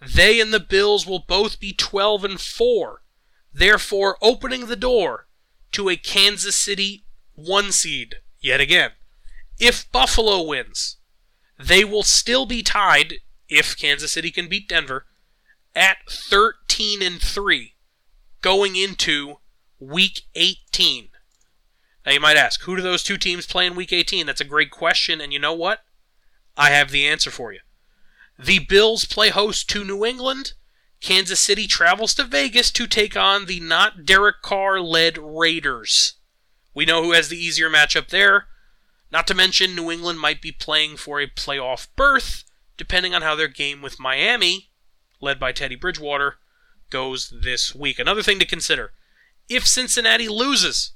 they and the Bills will both be 12 and 4 therefore opening the door to a Kansas City one seed yet again. If Buffalo wins, they will still be tied if Kansas City can beat Denver at 13 and 3 going into week 18. Now you might ask, who do those two teams play in week 18? That's a great question and you know what? I have the answer for you. The Bills play host to New England Kansas City travels to Vegas to take on the not Derek Carr led Raiders. We know who has the easier matchup there. Not to mention, New England might be playing for a playoff berth, depending on how their game with Miami, led by Teddy Bridgewater, goes this week. Another thing to consider if Cincinnati loses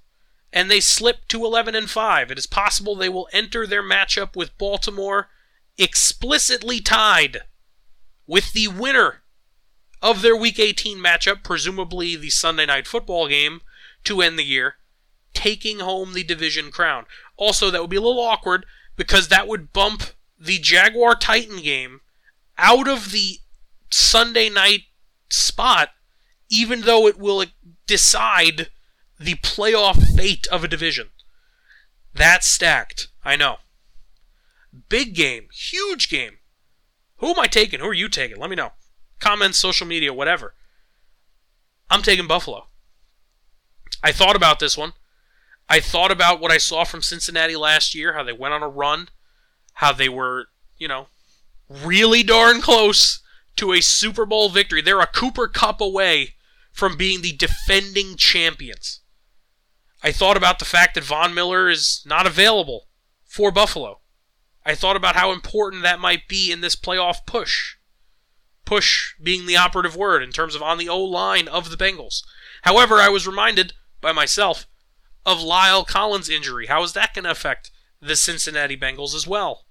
and they slip to 11 and 5, it is possible they will enter their matchup with Baltimore explicitly tied with the winner of their Week 18 matchup, presumably the Sunday night football game, to end the year, taking home the division crown. Also, that would be a little awkward because that would bump the Jaguar Titan game out of the Sunday night spot, even though it will decide the playoff fate of a division. That's stacked. I know. Big game. Huge game. Who am I taking? Who are you taking? Let me know comments, social media, whatever. I'm taking Buffalo. I thought about this one. I thought about what I saw from Cincinnati last year, how they went on a run, how they were, you know, really darn close to a Super Bowl victory. They're a Cooper Kupp away from being the defending champions. I thought about the fact that Von Miller is not available for Buffalo. I thought about how important that might be in this playoff push push being the operative word in terms of on the O line of the Bengals. However, I was reminded by myself of Lyle Collins' injury. How is that going to affect the Cincinnati Bengals as well?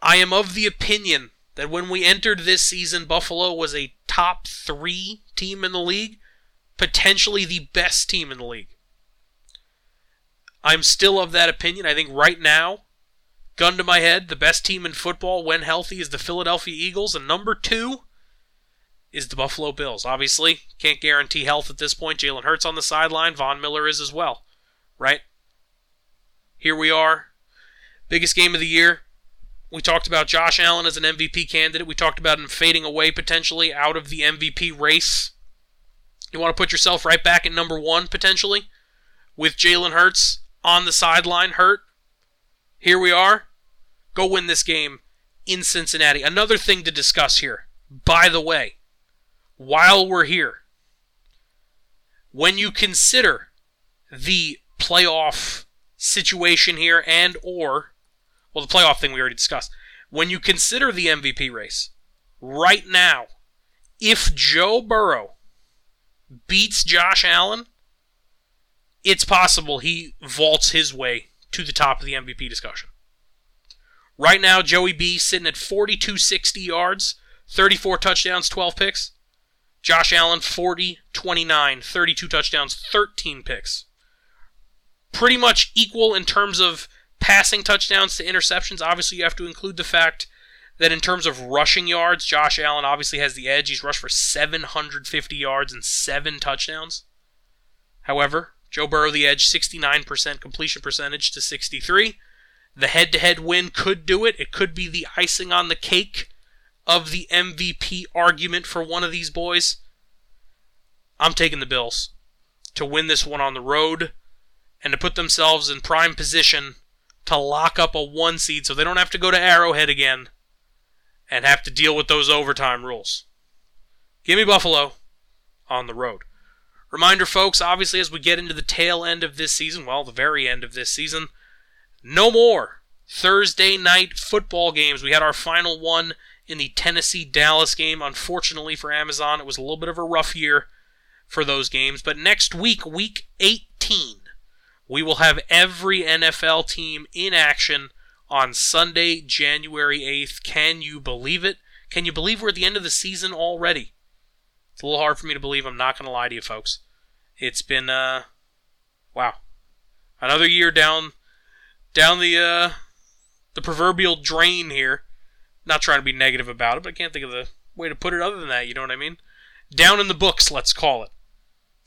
I am of the opinion that when we entered this season, Buffalo was a top three team in the league, potentially the best team in the league. I'm still of that opinion. I think right now, Gun to my head, the best team in football when healthy is the Philadelphia Eagles, and number two is the Buffalo Bills. Obviously, can't guarantee health at this point. Jalen Hurts on the sideline, Von Miller is as well, right? Here we are. Biggest game of the year. We talked about Josh Allen as an MVP candidate. We talked about him fading away potentially out of the MVP race. You want to put yourself right back at number one potentially with Jalen Hurts on the sideline hurt. Here we are. Go win this game in Cincinnati. Another thing to discuss here, by the way, while we're here, when you consider the playoff situation here and or well the playoff thing we already discussed. When you consider the MVP race right now if Joe Burrow beats Josh Allen it's possible he vaults his way to the top of the MVP discussion. Right now Joey B sitting at 4260 yards 34 touchdowns 12 picks. Josh Allen 40 29 32 touchdowns 13 picks. Pretty much equal in terms of passing touchdowns to interceptions. Obviously, you have to include the fact that in terms of rushing yards, Josh Allen obviously has the edge. He's rushed for 750 yards and seven touchdowns. However, Joe Burrow the edge, 69% completion percentage to 63. The head-to-head win could do it. It could be the icing on the cake of the MVP argument for one of these boys. I'm taking the Bills to win this one on the road and to put themselves in prime position to lock up a one seed so they don't have to go to Arrowhead again and have to deal with those overtime rules. Give me Buffalo on the road. Reminder, folks, obviously, as we get into the tail end of this season, well, the very end of this season, no more Thursday night football games. We had our final one in the Tennessee Dallas game. Unfortunately for Amazon, it was a little bit of a rough year for those games. But next week, week 18, we will have every NFL team in action on Sunday, January 8th. Can you believe it? Can you believe we're at the end of the season already? It's a little hard for me to believe. I'm not going to lie to you, folks. It's been, uh, wow. Another year down, down the, uh, the proverbial drain here. Not trying to be negative about it, but I can't think of the way to put it other than that, you know what I mean? Down in the books, let's call it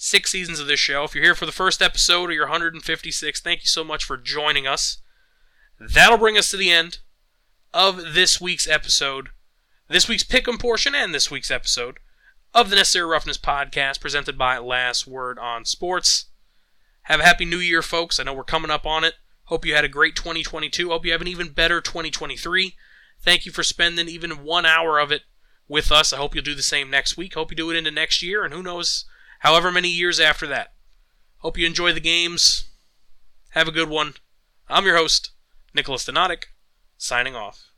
six seasons of this show. If you're here for the first episode or you're 156, thank you so much for joining us. That'll bring us to the end of this week's episode, this week's pick'em portion, and this week's episode of the Necessary Roughness podcast presented by Last Word on Sports. Have a happy new year, folks. I know we're coming up on it. Hope you had a great 2022. Hope you have an even better 2023. Thank you for spending even one hour of it with us. I hope you'll do the same next week. Hope you do it into next year, and who knows however many years after that. Hope you enjoy the games. Have a good one. I'm your host, Nicholas Donadic, signing off.